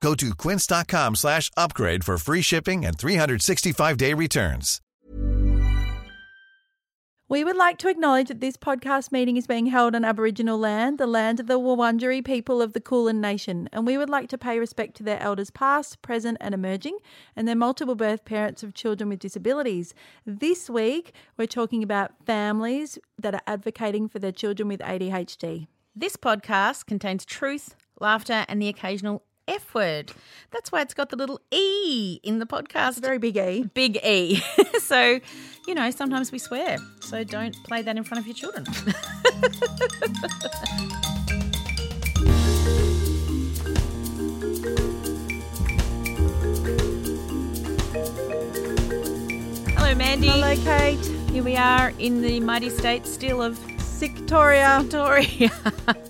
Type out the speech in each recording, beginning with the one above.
Go to quince.com slash upgrade for free shipping and 365-day returns. We would like to acknowledge that this podcast meeting is being held on Aboriginal land, the land of the Wurundjeri people of the Kulin Nation, and we would like to pay respect to their elders past, present, and emerging, and their multiple birth parents of children with disabilities. This week, we're talking about families that are advocating for their children with ADHD. This podcast contains truth, laughter, and the occasional F word. That's why it's got the little E in the podcast. Very big E. Big E. so, you know, sometimes we swear. So don't play that in front of your children. Hello, Mandy. Hello, Kate. Here we are in the mighty state still of Victoria. Victoria.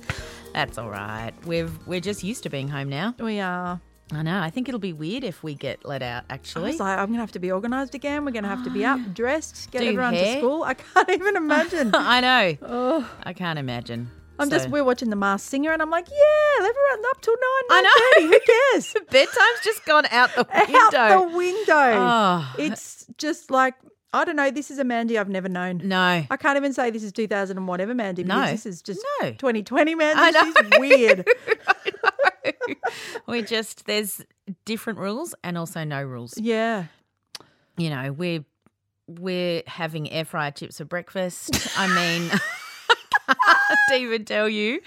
That's all right. We've we're just used to being home now. We are. I know. I think it'll be weird if we get let out. I Actually, was like, I'm going to have to be organised again. We're going to have to be up, dressed, get Do everyone hair. to school. I can't even imagine. I know. oh, I can't imagine. I'm So- just, we're watching The Masked Singer, and I'm like, yeah, everyone up till 9, I know. 9:30, Who cares? bedtime's just gone out the window. Out the window. Oh. It's just like, I don't know. This is a Mandy I've never known. no, I can't even say this is 2000 and whatever Mandy because No. this is just No. 2020 Mandy. I know. She's weird. we just there's different rules and also no rules. yeah. You know, we're we're having air fryer chips for breakfast. I mean, I can't even tell you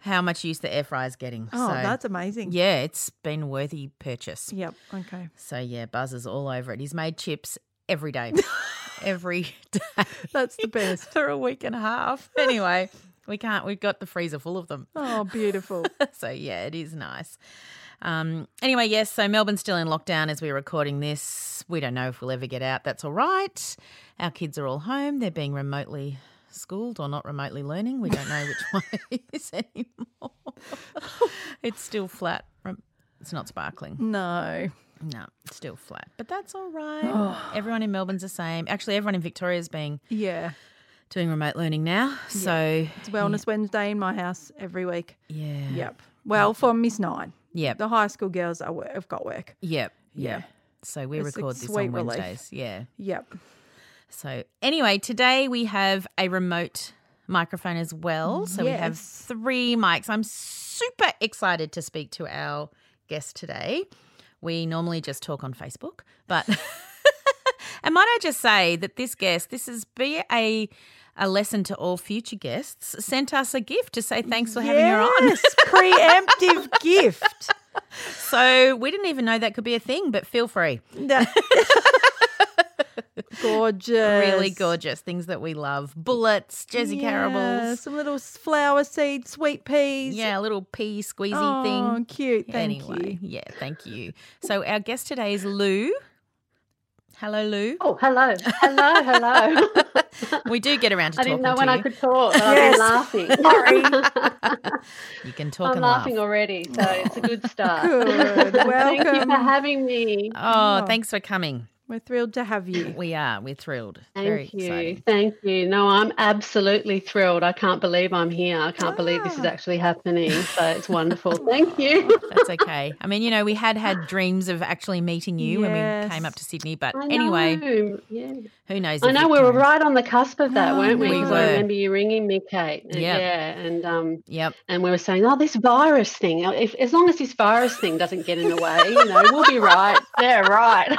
how much use the air fryer is getting. Oh, so, that's amazing. yeah, it's been worthy purchase. Yep. Okay. So yeah, Buzz is all over it. He's made chips every day, every day That's the best. for a week and a half. Anyway, we can't. We've got the freezer full of them. Oh, beautiful. so yeah, it is nice. Um, anyway, yes. So Melbourne's still in lockdown as we're recording this. We don't know if we'll ever get out. That's all right. Our kids are all home. They're being remotely schooled or not remotely learning. We don't know which one it is anymore. it's still flat. It's not sparkling. No. No, it's still flat. But that's all right. Oh. Everyone in Melbourne's the same. Actually, everyone in Victoria is being Yeah. doing remote learning now. So It's Wellness Wednesday in my house every week. yeah. Yep. Well, for Miss Nine. Yep. The high school girls are, wo- have got work. Yep. Yeah. Yeah. So we It's record this on relief. Wednesdays. Yeah. Yep. So anyway, today we have a remote microphone as well. So we have three mics. I'm super excited to speak to our guest today. We normally just talk on Facebook, but and might I just say that this guest, this is be a a lesson to all future guests, sent us a gift to say thanks for having her on. Yes, preemptive gift. So we didn't even know that could be a thing, but feel free. That- gorgeous. Really gorgeous things that we love. Bullets, Jersey Yeah, Carables. Some little flower seeds, sweet peas. Yeah, a little pea squeezy Oh, thing. Oh, cute. Thank anyway, you. yeah, thank you. So our guest today is Lou. Hello, Lou. Oh, hello. Hello, hello. We do get around to talking. I talking didn't know when you. I could talk, but Yes. I've been laughing. You can talk I'm and laughing laugh. already, so it's a good start. Good. Thank you for having me. Oh, oh, thanks for coming. We're thrilled to have you. We are. We're thrilled. Thank Very you. exciting. Thank you. No, I'm absolutely thrilled. I can't believe I'm here. I can't believe this is Ah. actually happening. So it's wonderful. Thank you. That's okay. I mean, you know, we had had dreams of actually meeting you when we came up to Sydney, but I anyway, know, yeah. Who knows? I know we were right on the cusp of that, Oh, weren't we? We 'Cause were. I remember you ringing me, Kate. Yep. Yeah, and um, Yep. and we were saying, oh, this virus thing. If as long as this virus thing doesn't get in the way, you know, we'll be right. Yeah, right.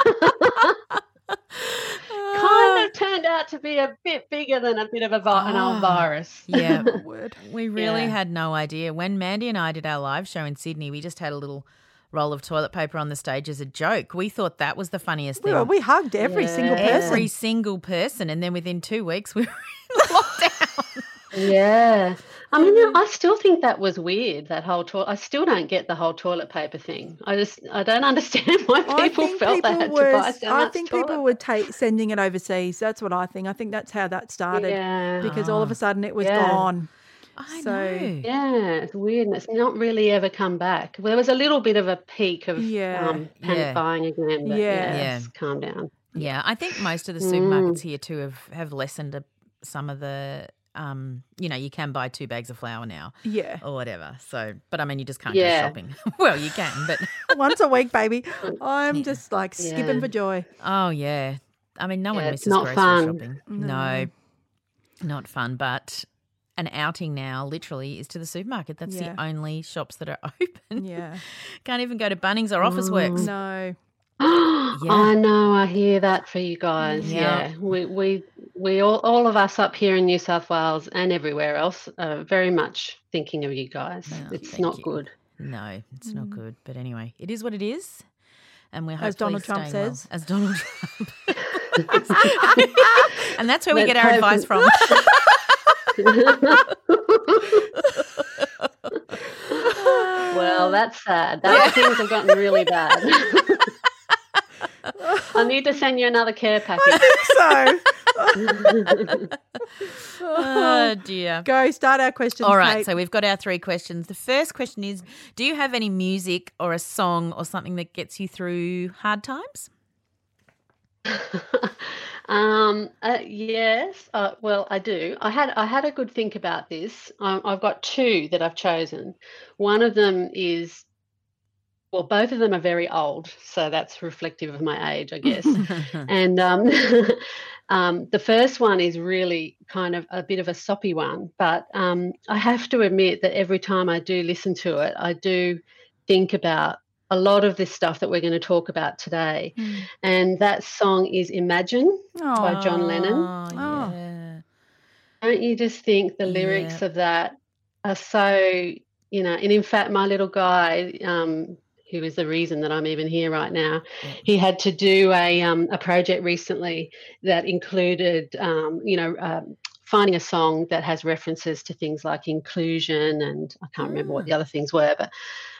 kind of turned out to be a bit bigger than a bit of a vi- an old Ah. virus. Yeah. Word. We really Yeah. had no idea. When Mandy and I did our live show in Sydney, we just had a little roll of toilet paper on the stage as a joke. We thought that was the funniest We, thing. were- we hugged every single person. Every single person. And then within two weeks, we were in lockdown. Yeah. I mean, mm. I still think that was weird. That whole toilet. I still don't get the whole toilet paper thing. I just I don't understand why people think felt they people had were. to buy so I much think toilet people were ta- sending it overseas. That's what I think. I think that's how that started. Yeah. Because all of a sudden it was Yeah. gone. I So- know. Yeah, it's weird, it's not really ever come back. There was a little bit of a peak of Yeah. um, panic Yeah. buying again, but Yeah. yeah, Yeah. it's calmed down. Yeah, I think most of the Mm. supermarkets here too have, have lessened a, some of the, um, you know, you can buy two bags of flour now Yeah. or whatever. So, but I mean, you just can't Yeah. go shopping. well, you can, but Once a week, baby. I'm just like Yeah. skipping for joy. oh yeah, I mean, no one Yeah, it's misses grocery fun. shopping. No, not fun. But an outing now, literally, is to the supermarket. That's Yeah. the only shops that are open. Yeah. Can't even go to Bunnings or Officeworks. No. I know. I hear that for you guys. Yeah. Yeah, we we we all all of us up here in New South Wales and everywhere else are very much thinking of you guys. Oh, it's not you. good. No, it's Mm. not good. But anyway, it is what it is. And we're As Donald Trump staying well. says. As Donald Trump. and that's where we Let's get our advice it- from. Well, that's sad. That things have gotten really bad. I need to send you another care package. I think so oh dear. go start our questions. All right, Kate. so we've got our three questions. The first question is Do you have any music or a song or something that gets you through hard times? um, uh, yes. Uh, well, I do. I had I had a good think about this. Um, I've got two that I've chosen. One of them is. Well, both of them are very old, so that's reflective of my age, I guess. and um, um, the first one is really kind of a bit of a soppy one, but um, I have to admit that every time I do listen to it, I do think about a lot of this stuff that we're going to talk about today. Mm. And that song is Imagine by John Lennon. Yeah. Don't you just think the lyrics Yeah. of that are so, you know, and in fact, my little guy, um, who is the reason that I'm even here right now, he had to do a, um, a project recently that included, um, you know, um, finding a song that has references to things like inclusion and I can't remember what the other things were, but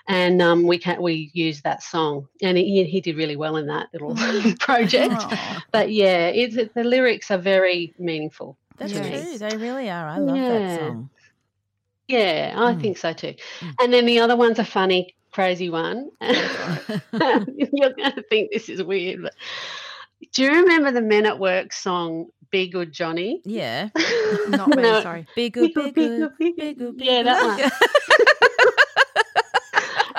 and um, we can we used that song and he, he did really well in that little project. But yeah, it's the lyrics are very meaningful. That's Yes. true. They really are. I love that Yeah. song. Yeah, I Mm. think so too. Mm. And then the other one's a funny, crazy one. You're going to think this is weird, but do you remember the Men at Work song "Be Good, Johnny"? Yeah. Not me, No. sorry. Be good, be good, be good, good, be good. good. Yeah, that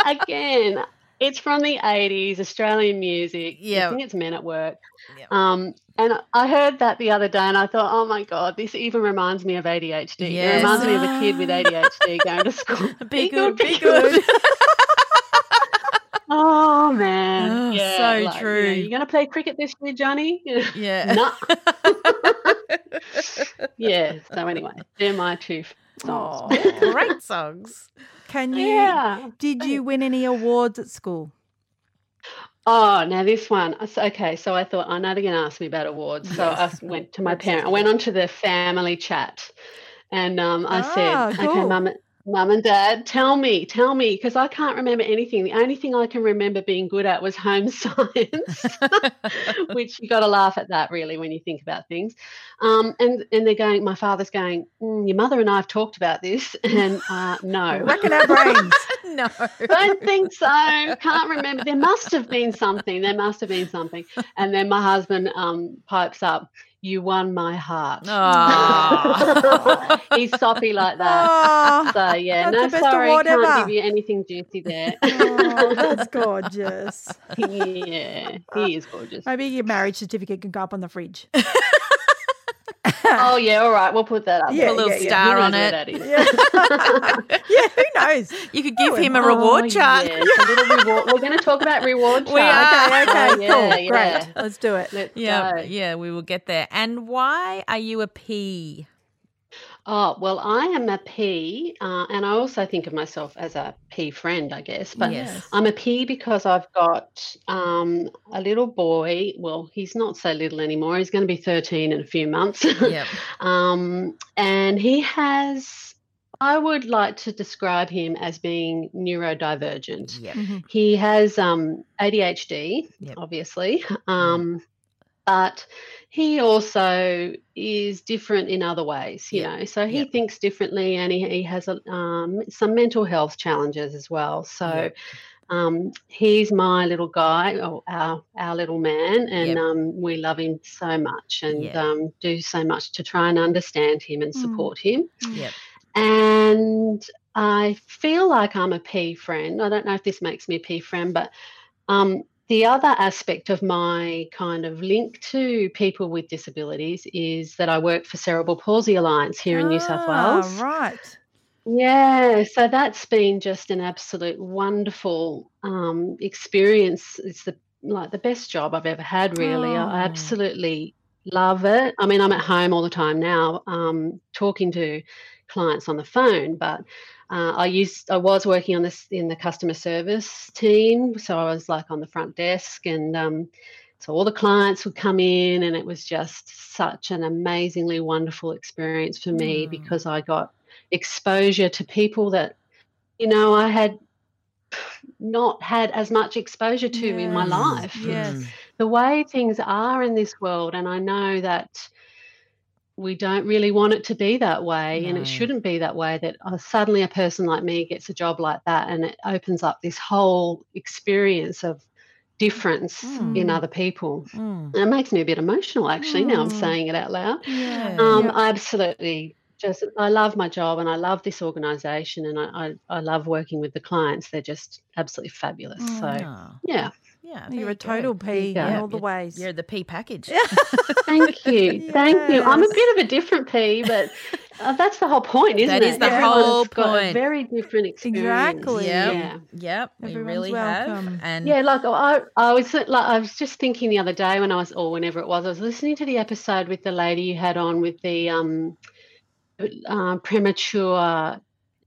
one. Again, it's from the '80s, Australian music. Yeah. I think it's Men at Work. Yeah. Um, and I heard that the other day, and I thought, oh my god, this even reminds me of ADHD. Yes. It reminds me of a kid with ADHD going to school. Be good, be good. Oh man, yeah, so like, you know, true. You going to play cricket this year, Johnny? Yeah. yeah. So anyway, they're my two songs. Oh. Great songs. Can you? Yeah. Did you win any awards at school? Oh, now this one. Okay, so I thought I know they're going to ask me about awards, so I went to my parent. I went onto the family chat, and um, I Ah, said, "Okay, cool. mum, Mum and Dad, tell me, tell me, because I can't remember anything. The only thing I can remember being good at was home science, which you got to laugh at that really when you think about things. Um, and and they're going. My father's going. Mm, Your mother and I have talked about this, and uh, no, Racking our brains. no. don't think so. Can't remember. There must have been something. There must have been something. And then my husband um, pipes up. You won my heart. He's soppy like that. Oh, So yeah, That's no, sorry, can't ever. give you anything juicy there. oh, that's gorgeous. yeah, he is gorgeous. Maybe your marriage certificate can go up on the fridge. Oh yeah, all right, we'll put that up. Yeah, a little yeah, yeah. star He on it. Yeah, yeah who knows? You could give Oh, him a Oh, reward chart. yes, a little reward. We're going to talk about reward We charts. are. Okay, okay, Oh, yeah, cool, yeah. great. Let's do it. Let's Yeah, go. yeah, we will get there. And why are you a P? Oh, well, I am a P, uh, and I also think of myself as a P friend, I guess. But Yes. I'm a P because I've got um, a little boy. Well, he's not so little anymore. He's going to be 13 in a few months. Yep. um, and he has, I would like to describe him as being neurodivergent. Yep. Mhm. He has um, ADHD, Yep. obviously, um, but he also is different in other ways, you Yep. know. So he Yep. thinks differently, and he, he has a, um, some mental health challenges as well. So. Yep. Um, he's my little guy, or our our little man, and um, we love him so much, and um, do so much to try and understand him and Mm. support him. Yep. And I feel like I'm a P friend. I don't know if this makes me a P friend, but um, the other aspect of my kind of link to people with disabilities is that I work for Cerebral Palsy Alliance here in New South Ah, Wales. Right. Yeah, so that's been just an absolute wonderful um, experience. It's the like the best job I've ever had. Really, I Oh. I absolutely love it. I mean, I'm at home all the time now, um, talking to clients on the phone, but uh, I used I was working on this in the customer service team, so I was like on the front desk and. Um, so all the clients would come in, and it was just such an amazingly wonderful experience for me Mm. because I got exposure to people that you know I had not had as much exposure to in my life. Yes. Mm. The way things are in this world, and I know that we don't really want it to be that way, and it shouldn't be that way. That uh, suddenly a person like me gets a job like that, and it opens up this whole experience of difference in Mm. other people. Mm. And it makes me a bit emotional, actually. Now I'm Mm. saying it out loud. Yeah. Um, yeah. I absolutely just I love my job and I love this organisation and I, I I love working with the clients. They're just absolutely fabulous. So Oh, yeah, yeah, You're a you go. total P Yeah. in all the ways. You're the P package. thank you, thank you. I'm a bit of a different P, but uh, that's the whole point, isn't That it? is the Everyone's whole got a point. very different experience. Exactly. Yep. Yeah. Yep. We Everyone's really welcome. have. And Yeah, like I, I was like I was just thinking the other day when I was or whenever it was, I was listening to the episode with the lady you had on with the um uh, premature.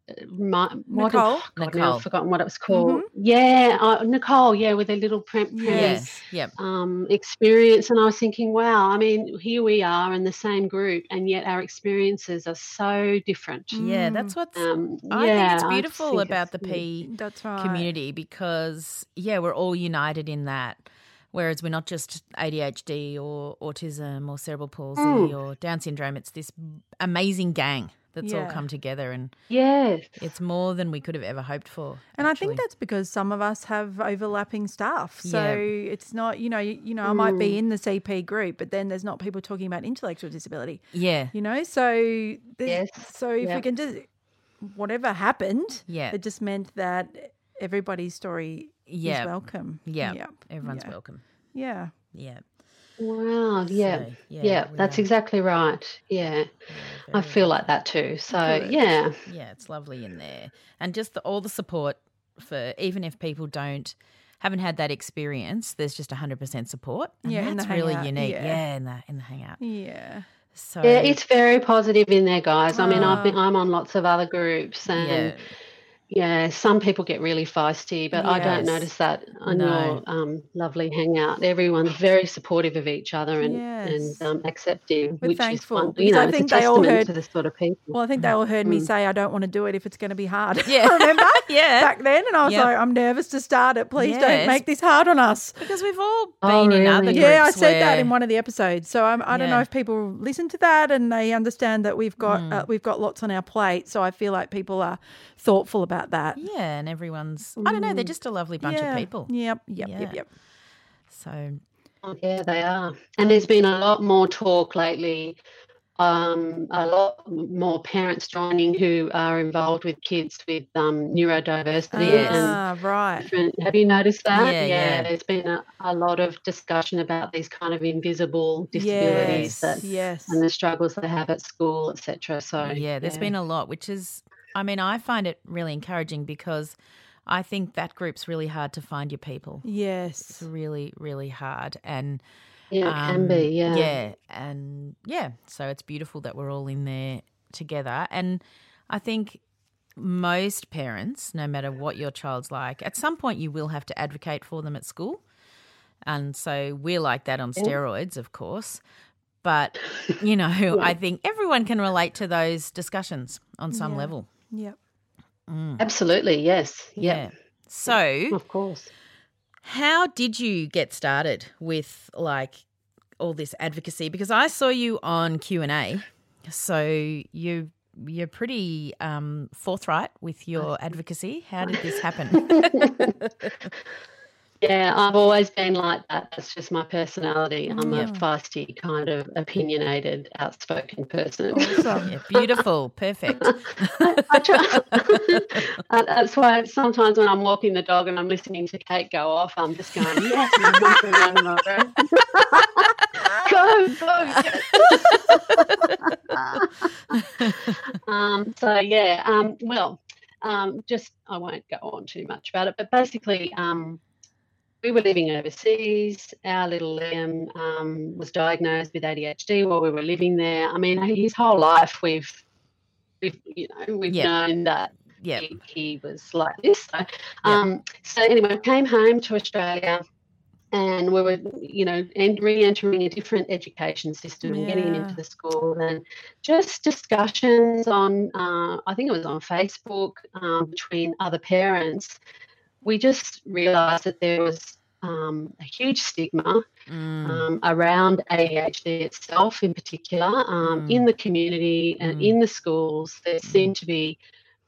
Uh, My, what Nicole? Now Nicole. I've forgotten what it was called. Yeah, uh, Nicole. Yeah, with a little prem, prem- yes. Yep. um, experience, and I was thinking, wow. I mean, here we are in the same group, and yet our experiences are so different. Yeah, that's what's Um, I yeah, think it's just beautiful think about the P That's right. community because yeah, we're all united in that. Whereas we're not just ADHD or autism or cerebral palsy Mm. or Down syndrome. It's this amazing gang that's all come together, and Yes. it's more than we could have ever hoped for. And I think that's because some of us have overlapping staff. So Yeah. it's not, you know, you, you know, I might Mm. be in the CP group, but then there's not people talking about intellectual disability, yeah, you know? So there's- Yes. so if we can just whatever happened, yeah, it just meant that everybody's story yeah, is welcome. yeah. Yep. Everyone's yeah. welcome. Yeah. Yeah, Wow. Yeah. So, yeah, we that's are- exactly right. Yeah, yeah, I very feel like that too. So Good. yeah, yeah, it's lovely in there, and just the, all the support for even if people don't haven't had that experience, there's just hundred percent support. And Yeah, in that's the really hangout, unique. yeah. Yeah. in the in the hangout. Yeah. So yeah, it's very positive in there, guys. I mean, I've been Ah. I'm on lots of other groups, and yeah, yeah, some people get really feisty, but I don't notice that on No. your um, lovely hangout. Everyone's very supportive of each other and, Yes. and um, accepting, We're which thankful, is one, you know, I it's think they all heard- to the sort of people. Well, I think they all heard me Mm. say I don't want to do it if it's going to be hard. Yeah. Remember? Yeah. Back then, and I was like, I'm nervous to start it. Please Yes. don't make this hard on us. Because we've all been Oh, in other groups Yeah, I said that in one of the episodes. So I'm, I don't know if people listen to that and they understand that we've got Mm. uh, we've got lots on our plate. So I feel like people are thoughtful about that. Yeah, and everyone's I don't know, they're just a lovely bunch yeah. of people. Yep, yep, Yeah. yep, yep. So Oh, yeah, they are. And there's been a lot more talk lately, um, a lot more parents joining who are involved with kids with um, neurodiversity. Yes. And Ah, right. different, have you noticed that? Yeah, yeah. There's been a, a lot of discussion about these kind of invisible disabilities Yes, that, yes. and the struggles they have at school, etc. So yeah, there's been a lot, which is I mean, I find it really encouraging because I think that group's really hard to find your people. It's Yes. really, really hard. And yeah, it can Um, be. Yeah, Yeah. And yeah, so it's beautiful that we're all in there together. And I think most parents, no matter what your child's like, at some point you will have to advocate for them at school. And so we're like that on steroids, of course. But, you know, I think everyone can relate to those discussions on some Yeah. level. Yep. absolutely. Yes. Yeah. Yeah. So, Of course. How did you get started with like all this advocacy? Because I saw you on Q and A, so you you're pretty um, forthright with your advocacy. How did this happen? Yeah, I've always been like that. That's just my personality. I'm a Yeah. feisty, kind of opinionated, outspoken person. Awesome. yeah, beautiful, perfect. I try. That's why sometimes when I'm walking the dog and I'm listening to Kate go off, I'm just going, yes, and I'm knocking around my breath. go, go. um, so, yeah, um, well, um, just I won't go on too much about it, but basically, um, we were living overseas. Our little Liam um, was diagnosed with ADHD while we were living there. I mean, his whole life we've, we've you know, we've Yep. known that Yeah, he, he was like this. So, um, so anyway, I came home to Australia. And we were, you know, and re-entering a different education system and getting him into the school, and just discussions on, uh, I think it was on Facebook um, between other parents. We just realised that there was um, a huge stigma Mm, um, around ADHD itself, in particular, um, Mm. in the community and Mm. in the schools. There seemed to be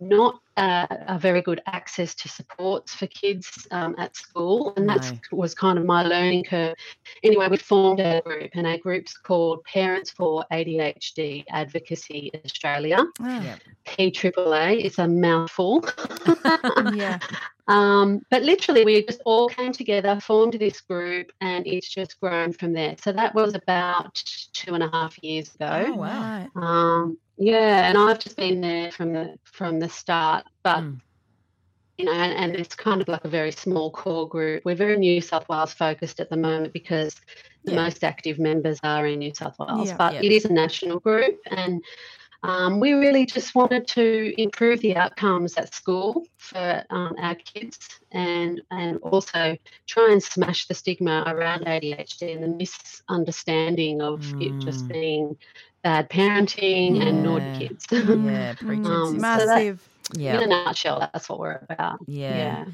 not uh, a very good access to supports for kids um, at school, and that No. was kind of my learning curve. Anyway, we formed a group, and our group's called Parents for ADHD Advocacy Australia, Ah, yeah. PAAA. It's a mouthful. yeah. Um, but literally, we just all came together, formed this group, and it's just grown from there. So that was about two and a half years ago. Oh, wow. Um, yeah, and I've just been there from the from the start. But Mm. you know, and, and it's kind of like a very small core group. We're very New South Wales focused at the moment because the Yeah. most active members are in New South Wales. Yeah. But Yeah. it is a national group, and um, we really just wanted to improve the outcomes at school for um, our kids, and and also try and smash the stigma around ADHD and the misunderstanding of it just Mm. being bad parenting and naughty kids. Yeah, Um, sister. so that- Massive. Yeah. In a nutshell, that's what we're about. Yeah. Yeah.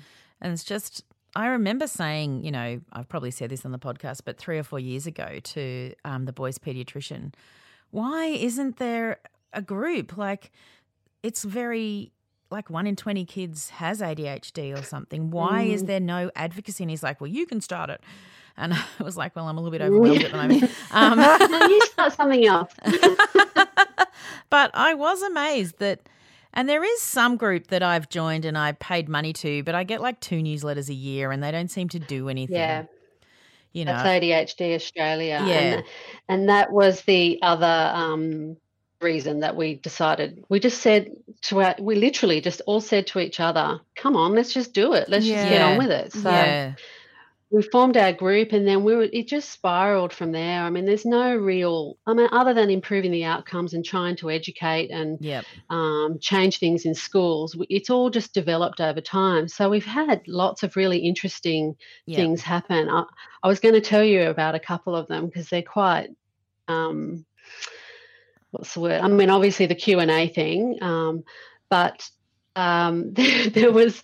And it's just, I remember saying, you know, I've probably said this on the podcast, but three or four years ago to um, the boys' pediatrician, why isn't there a group? Like, it's very, like one in 20 kids has ADHD or something. Why is Mm. there no advocacy? And he's like, well, you can start it. And I was like, well, I'm a little bit overwhelmed at the moment. Um, no, you start something else. but I was amazed that, and there is some group that I've joined and I paid money to, but I get like two newsletters a year and they don't seem to do anything. Yeah, You know, that's ADHD Australia. Yeah. And, and that was the other um, reason that we decided. We just said to our, we literally just all said to each other, come on, let's just do it. Let's just get on with it. So yeah. We formed our group and then we were it just spiraled from there i mean there's no real i mean other than improving the outcomes and trying to educate and Yep. um, change things in schools it's all just developed over time so we've had lots of really interesting Yep. things happen i, I was going to tell you about a couple of them because they're quite um, what's the word i mean obviously the q&a thing um, but um, there, there was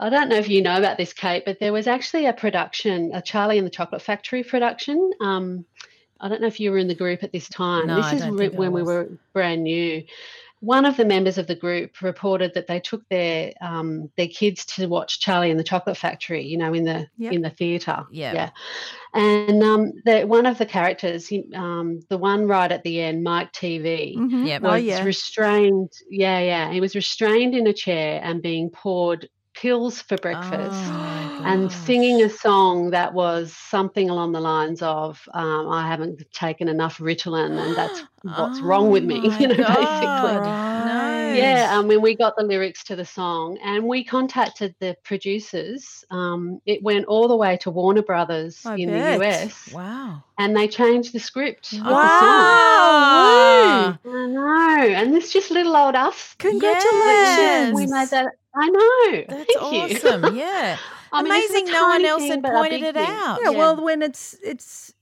I don't know if you know about this, Kate, but there was actually a production, a Charlie and the Chocolate Factory production. Um, I don't know if you were in the group at this time. No, this I is don't re- when we were brand new. One of the members of the group reported that they took their um, their kids to watch Charlie and the Chocolate Factory, you know, in the Yep. in the theatre. Yeah. yeah. And um, the, one of the characters, um, the one right at the end, Mike Teavee, Mhm. Yep. Oh was yeah. restrained. Yeah, yeah. He was restrained in a chair and being poured pills for breakfast. Oh, and singing a song that was something along the lines of, um, "I haven't taken enough Ritalin, and that's what's wrong with me." Oh, You know, my basically. No. Yeah, I mean, we got the lyrics to the song, and we contacted the producers. Um, it went all the way to Warner Brothers I in bet. the US, Wow. and they changed the script of the song. Wow. Woo. I know, and it's just little old us. Congratulations. We made that. I know. That's Thank you. awesome. Yeah. I mean, this is a Amazing no one else thing, had pointed it thing. out. Yeah, well, when it's it's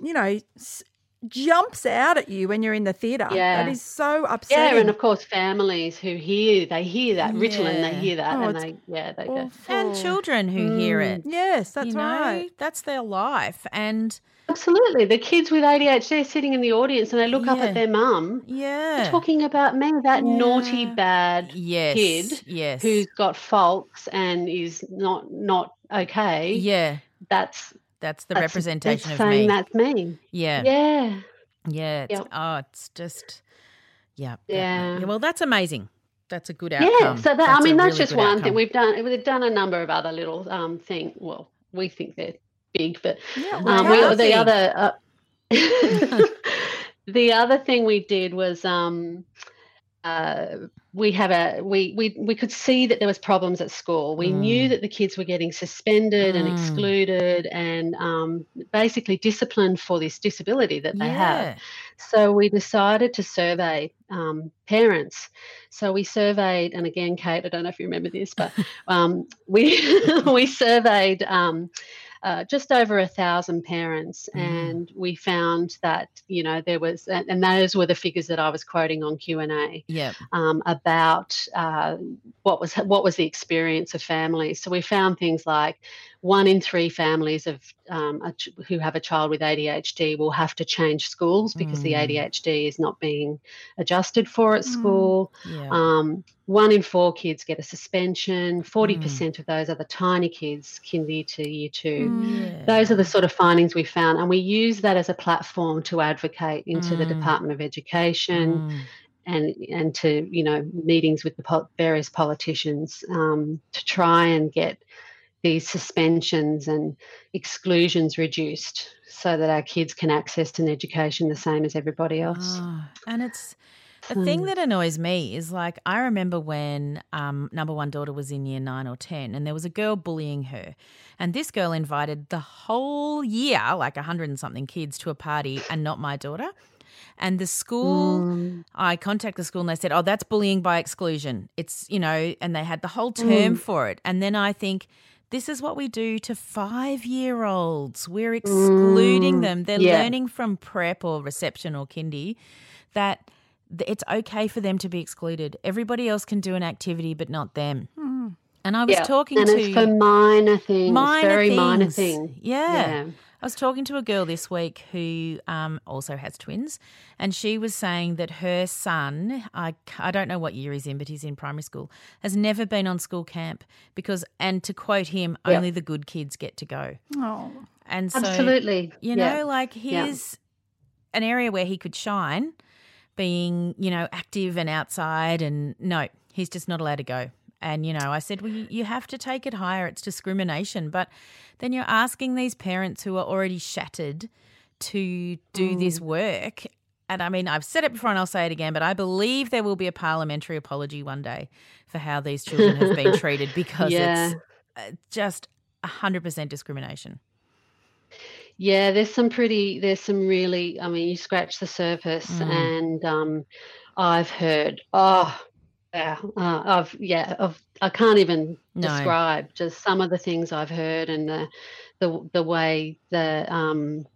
you know s- jumps out at you when you're in the theatre. Yeah. that is so upsetting. Yeah, and of course, families who hear they hear that Ritalin, they hear that, Oh, and they yeah they go. awful. and children who hear mm. it. Yes, that's you know, right. That's their life. And Absolutely, the kids with ADHD are sitting in the audience and they look up at their mum yeah. talking about me, that naughty Yeah. bad yes. kid Yes. who's got faults and is not not okay. yeah. That's That's the that's, representation that's of saying me. that's me. yeah. Yeah, Yeah. It's, Yep. Oh, it's just, yeah. that- Yeah. Well, that's amazing. That's a good outcome. yeah. So that I That's a mean, that's really just one outcome. thing we've done. We've done a number of other little um thing. Well, we think they're big, but Yeah, Um, we, the other uh, the other thing we did was um, uh, we have a we, we we could see that there was problems at school. We knew Mm. that the kids were getting suspended and Mm. excluded and um, basically disciplined for this disability that they have. So we decided to survey um, parents. So we surveyed, and again, Kate, I don't know if you remember this, but um, we we surveyed um, uh, just over a thousand parents, Mm. and we found that you know there was, and, those were the figures that I was quoting on Q and A Yep. um, about uh, what was what was the experience of families. So we found things like one in three families of um, ch- who have a child with ADHD will have to change schools because the Mm. ADHD is not being adjusted for at Mm. school. Yeah. Um, one in four kids get a suspension. Forty percent of those are the tiny kids, kinder to year two. Mm. yeah. Those are the sort of findings we found, and we use that as a platform to advocate into the Mm. Department of Education Mm. and and to you know meetings with the pol- various politicians um, to try and get these suspensions and exclusions reduced so that our kids can access an education the same as everybody else. Oh, and it's the thing Hmm. that annoys me is like I remember when um, number one daughter was in year nine or ten, and there was a girl bullying her, and this girl invited the whole year, like a hundred and something kids, to a party, and not my daughter. And the school, Mm. I contacted the school and they said, "Oh, that's bullying by exclusion." It's you know, and they had the whole term for it. And then I think. This is what we do to five year olds. We're excluding Mm, them. They're yeah. learning from prep or reception or kindy that it's okay for them to be excluded. Everybody else can do an activity, but not them. Mm. And I was Yeah, talking and to it's for minor things, minor very minor things. things. Yeah. I was talking to a girl this week who um, also has twins, and she was saying that her son—I don't know what year he's in, but he's in primary school, has never been on school camp because, and to quote him, Yeah. only the good kids get to go. Oh, And so, Absolutely. you yeah. know, like Yeah. here's an area where he could shine, being, you know, active and outside. And no, he's just not allowed to go. And, you know, I said, well, you, have to take it higher. It's discrimination. But then you're asking these parents who are already shattered to do Mm. this work. And I mean, I've said it before and I'll say it again, but I believe there will be a parliamentary apology one day for how these children have been treated because Yeah. it's uh, just 100% discrimination. Yeah, there's some pretty, there's some really, I mean, you scratch the surface, Mm. and um, I've heard, oh, yeah, uh, I've, yeah, I've, I can't even No. describe just some of the things I've heard and the, the, the way the um,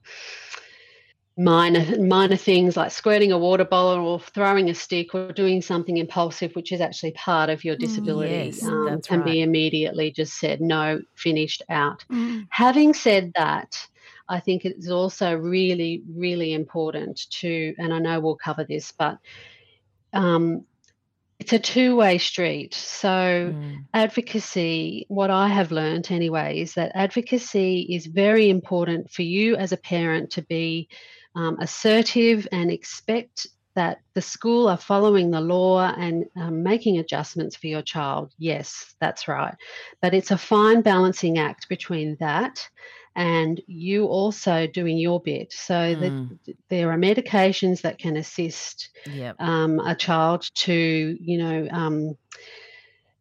minor, minor things like squirting a water bottle or throwing a stick or doing something impulsive, which is actually part of your Mm, disability, yes, um, can right. be immediately just said no, finished out. Mm. Having said that, I think it's also really, really important to, and I know we'll cover this, but um, it's a two way street. So, Mm. advocacy, what I have learnt anyway, is that advocacy is very important for you as a parent to be um, assertive and expect that the school are following the law and um, making adjustments for your child. Yes, that's right. But it's a fine balancing act between that and you also doing your bit. So Mm. that there are medications that can assist Yep. um, a child to, you know, um,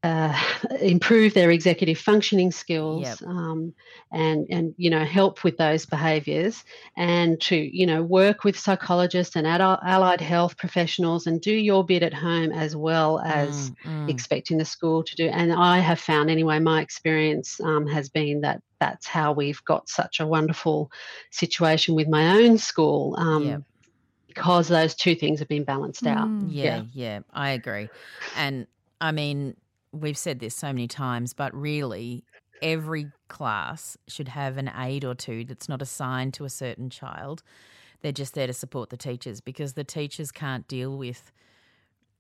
uh, improve their executive functioning skills Yep. um, and and you know help with those behaviours and to you know work with psychologists and adult, allied health professionals and do your bit at home as well as Mm, mm. expecting the school to do and i have found anyway my experience um, has been that that's how we've got such a wonderful situation with my own school um, Yep. because those two things have been balanced out Mm. Yeah, yeah, I agree. And I mean, we've said this so many times, but really, every class should have an aid or two that's not assigned to a certain child. They're just there to support the teachers because the teachers can't deal with,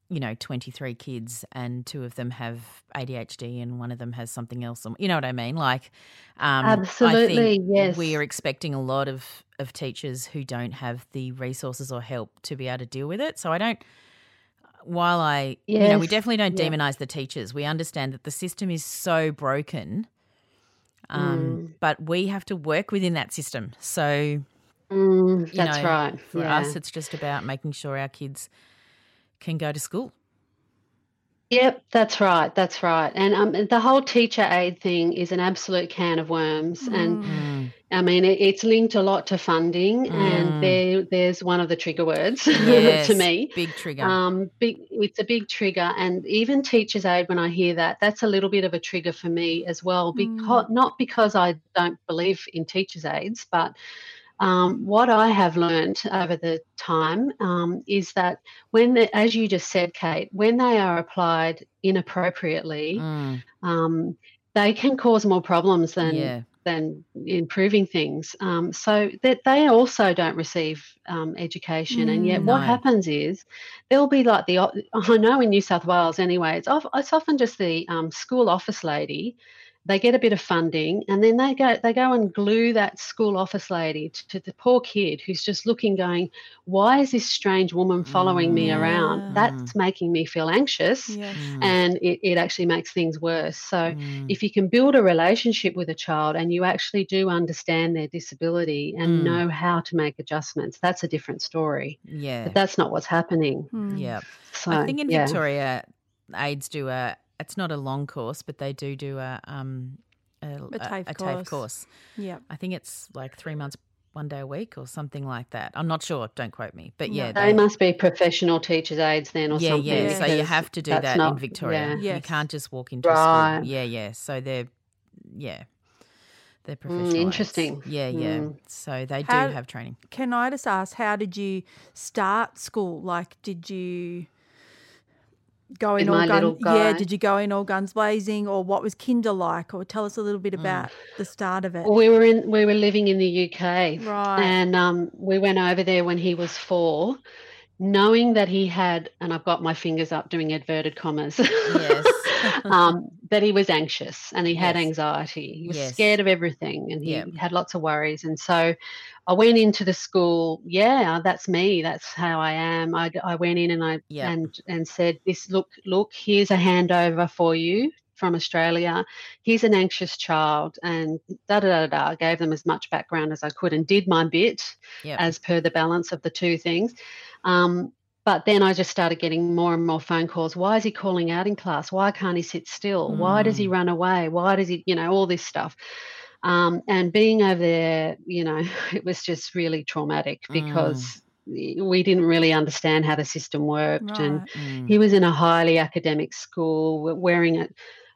you know, 23 kids and two of them have ADHD and one of them has something else. You know what I mean? Like, um, Absolutely, yes. We are expecting a lot of, of teachers who don't have the resources or help to be able to deal with it. So I don't while I, you know, we definitely don't yeah. demonize the teachers. We understand that the system is so broken, um, Mm. but we have to work within that system. So, Mm, that's know, right. For yeah. us, it's just about making sure our kids can go to school. Yep, that's right. That's right. And um, the whole teacher aid thing is an absolute can of worms. And Mm. I mean, it, it's linked a lot to funding, Mm. and there, there's one of the trigger words Yes, to me. big trigger. Um, big, it's a big trigger, and even teachers' aid. When I hear that, that's a little bit of a trigger for me as well. Because not because I don't believe in teachers' aids, but um, what I have learned over the time um, is that when, the, as you just said, Kate, when they are applied inappropriately, Mm, um, they can cause more problems than yeah, than improving things. Um, so that they also don't receive um, education, and yet Mm, what no. happens is there'll be like the I know in New South Wales anyway. It's of, it's often just the um, school office lady. They get a bit of funding, and then they go they go and glue that school office lady to, to the poor kid who's just looking, going, "Why is this strange woman following me Yeah. around? That's making me feel anxious." Yeah. Mm, And it, it actually makes things worse. So, mm, if you can build a relationship with a child and you actually do understand their disability and Mm. know how to make adjustments, that's a different story. yeah, But that's not what's happening. Mm. yeah. So, I think in yeah. Victoria, aides do a. It's not a long course, but they do do a um a, A TAFE a course. course. Yeah. I think it's like three months, one day a week, or something like that. I'm not sure. Don't quote me. But No. yeah, They must be professional teachers' aides then or yeah, something. yeah. So you have to do that's that in Victoria. yeah. You can't just walk into a Right. school. Yeah, yeah. So they're yeah, they're professional. Mm, interesting. Yeah, yeah. Mm. So they do How- have training. Can I just ask, how did you start school? Like, did you go in With all guns? Yeah, did you go in all guns blazing, or what was Kinder like? Or tell us a little Mm. bit about the start of it. We were in we were living in the UK. Right. And um, we went over there when he was four, knowing that he had, and I've got my fingers up doing inverted commas. Yes. um, that he was anxious and he had Yes. anxiety. He was Yes. scared of everything and he Yep. had lots of worries. And so I went into the school. Yeah, that's me. That's how I am. I, I went in and I Yep. and and said, "This look, look. Here's a handover for you." From Australia, he's an anxious child, and da da da da. I gave them as much background as I could, and did my bit Yep. as per the balance of the two things. Um, but then I just started getting more and more phone calls. Why is he calling out in class? Why can't he sit still? Why does he run away? Why does he, you know, all this stuff. Um, and being over there, you know, it was just really traumatic because we didn't really understand how the system worked. And Mm. he was in a highly academic school, wearing a,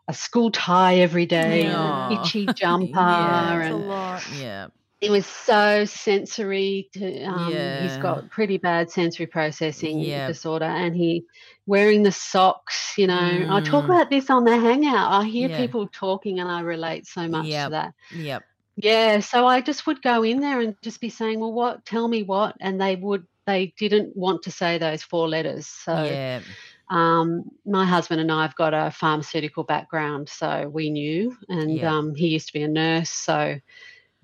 a school tie every day, Yeah. an itchy jumper, Yeah. And lot. Yeah. He was so sensory. To, um, He's Yeah. got pretty bad sensory processing Yep. disorder, and he wearing the socks. You know, I talk Mm. about this on the hangout. I hear Yeah. people talking, and I relate so much Yep. to that. Yep. Yeah, so I just would go in there and just be saying, "Well, what? Tell me what?" And they would. They didn't want to say those four letters. So yeah. um, my husband and I have got a pharmaceutical background, so we knew, and Yeah. um, he used to be a nurse, so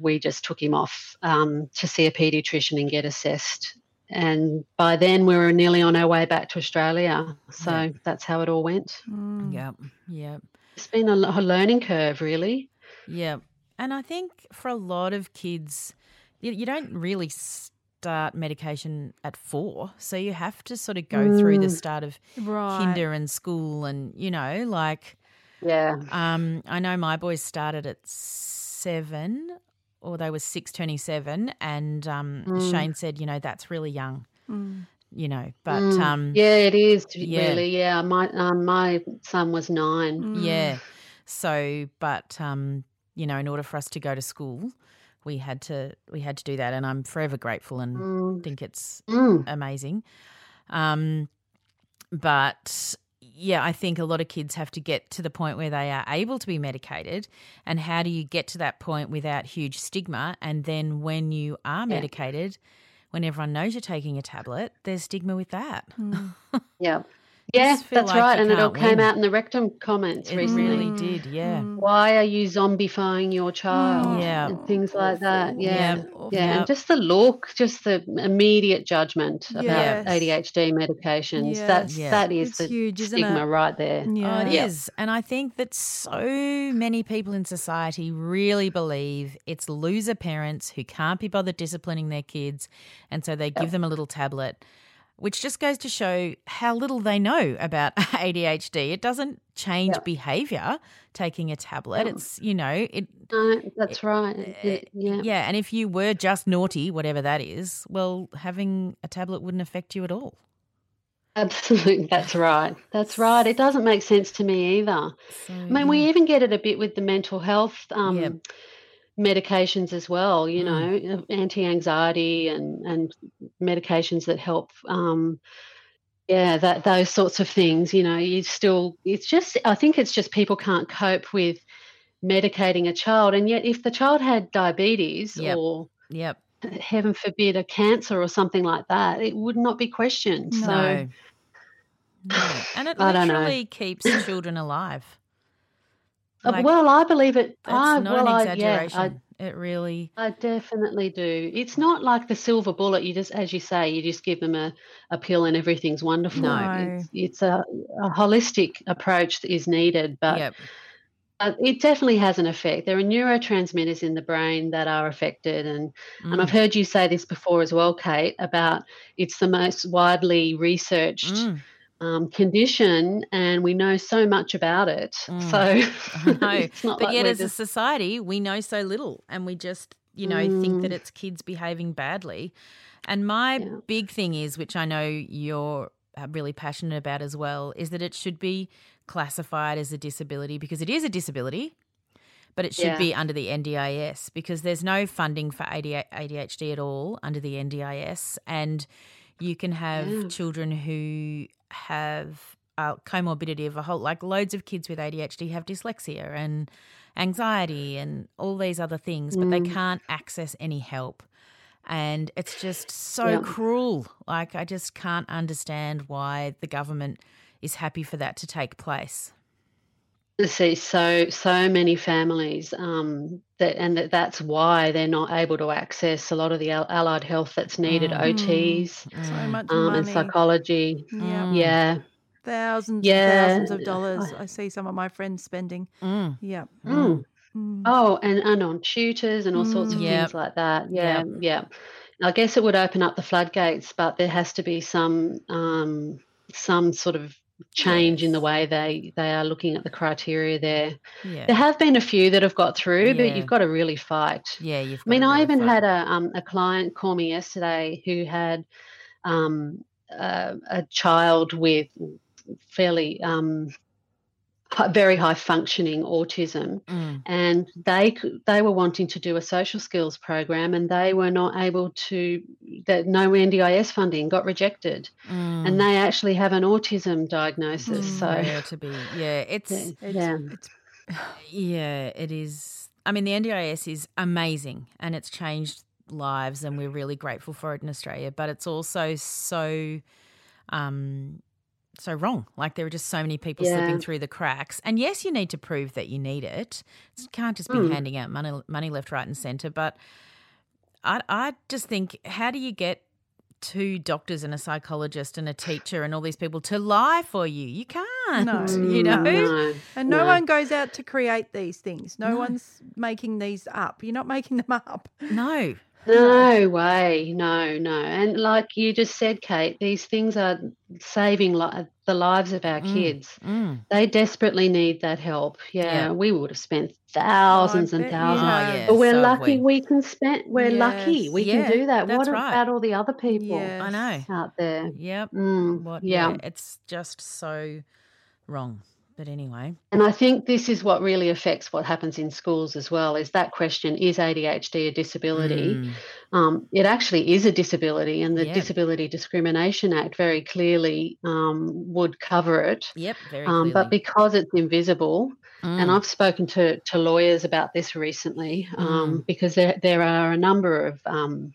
we just took him off um, to see a paediatrician and get assessed. And by then, we were nearly on our way back to Australia, so Yeah. that's how it all went. Mm. Yep. Yep. It's been a, a learning curve, really. Yeah. And I think for a lot of kids, you, you don't really start medication at four. So you have to sort of go through the Mm. start of Right. kinder and school and, you know, like Yeah, um, I know my boys started at seven or they were six turning seven and um, Mm. Shane said, you know, that's really young, Mm. you know. But Mm. um yeah, it is yeah. really. Yeah, my um, my son was nine. Mm. Yeah. So, but um, you know, in order for us to go to school, we had to we had to do that, and I'm forever grateful and Mm. think it's Mm. amazing. Um, but yeah, I think a lot of kids have to get to the point where they are able to be medicated. And how do you get to that point without huge stigma? And then when you are Yeah. medicated, when everyone knows you're taking a tablet, there's stigma with that. Mm. Yeah, yeah, that's like right. And it all can't came out in the rectum comments It recently. really Mm. did, yeah. Mm. why are you zombifying your child Yeah. and things like that Awful. yeah Yep. yeah Yep. and just the look just the immediate judgment about Yes. adhd medications Yes. that's Yeah. that is It's the huge, isn't stigma it? right there Yeah. Oh, it Yeah. is. And I think that so many people in society really believe it's loser parents who can't be bothered disciplining their kids. And so they give them a little tablet, which just goes to show how little they know about ADHD. It doesn't change Yeah. behavior taking a tablet. No. It's, you know, it, no, that's right It- it- yeah yeah. And if you were just naughty, whatever that is, well, having a tablet wouldn't affect you at all. absolutely that's right that's right it doesn't make sense to me either So, I mean, we even get it a bit with the mental health um, Yep. Medications as well. You Mm. know, anti-anxiety and and medications that help. Um, yeah, that those sorts of things. You know, you still. It's just. I think it's just people can't cope with medicating a child, and yet if the child had diabetes Yep. or Yep. heaven forbid a cancer or something like that, it would not be questioned. So No. No. And it literally keeps children alive. Uh, Like, well, I believe it. That's I, not well, an I, yeah, exaggeration. I, it really I definitely do. It's not like the silver bullet. You just, as you say, you just give them a, a pill and everything's wonderful. No. It's, it's a, a holistic approach that is needed, but Yep. uh, it definitely has an effect. There are neurotransmitters in the brain that are affected, and and I've Mm. heard you say this before as well, Kate, about it's the most widely researched Mm. Um, condition, and we know so much about it. Mm. So I it's not but like yet as a society, we know so little and we just, you know, think that Mm. it's kids behaving badly. And my Yeah. big thing is, which I know you're uh, really passionate about as well, is that it should be classified as a disability because it is a disability. But it should Yeah. be under the NDIS because there's no funding for ADHD at all under the NDIS. And you can have Yeah. children who have a comorbidity of a whole, like loads of kids with ADHD have dyslexia and anxiety and all these other things, but they Mm. can't access any help. And it's just so Yeah. cruel. Like, I just can't understand why the government is happy for that to take place. To see so so many families um, that and that that's why they're not able to access a lot of the allied health that's needed Mm. OTs So much um, and psychology Yeah. Mm. yeah Thousands Yeah. thousands of dollars. I see some of my friends spending. Mm. Yeah. Mm. Mm. oh and, and on tutors and all sorts of Mm. Yep. things like that yeah Yep. yeah I guess it would open up the floodgates, but there has to be some um, some sort of change in the way they they are looking at the criteria there. Yeah. There have been a few that have got through, but you've got to really fight. Yeah, you've I mean, I really even fight. had a um, a client call me yesterday who had um, a, a child with fairly um, very high functioning autism, Mm. and they they were wanting to do a social skills program, and they were not able to. That no NDIS funding got rejected, Mm. and they actually have an autism diagnosis. Mm. So yeah, to be yeah, it's yeah, It's, yeah. it's Yeah, it is. I mean, the NDIS is amazing and it's changed lives, and we're really grateful for it in Australia. But it's also so, um, so wrong. Like there are just so many people Yeah. slipping through the cracks. And yes, you need to prove that you need it. You can't just be Mm. handing out money, money left, right, and centre. But I, I just think, how do you get two doctors and a psychologist and a teacher and all these people to lie for you? You can't. No. you know. Mm, no, And no, no. one goes out to create these things. No, No. one's making these up. You're not making them up. No. No way, no, no. And like you just said, Kate, these things are saving li- the lives of our Mm. kids. Mm. They desperately need that help. Yeah, Yeah. we would have spent thousands and thousands. Oh, yeah. But we're so lucky we. we. can spend. We're lucky we Yeah, can do that. What right. about all the other people Yes. I know. out there? Yep. Mm, What? yeah. Yeah. It's just so wrong. But anyway. And I think this is what really affects what happens in schools as well. Is that question: Is ADHD a disability? Mm. Um, it actually is a disability, and the Yeah. Disability Discrimination Act very clearly um, would cover it. Yep. Very Um, but because it's invisible, and Mm. I've spoken to, to lawyers about this recently, um, Mm. because there there are a number of um,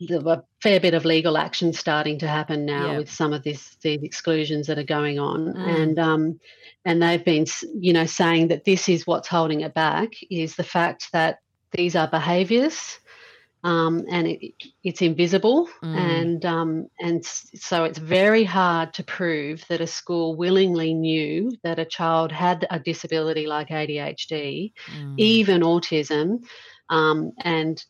a fair bit of legal action starting to happen now Yeah. with some of this these exclusions that are going on, Mm. and um, and they've been you know saying that this is what's holding it back is the fact that these are behaviours. Um, and it, it's invisible, Mm. and um, and so it's very hard to prove that a school willingly knew that a child had a disability like ADHD, Mm. even autism, um, and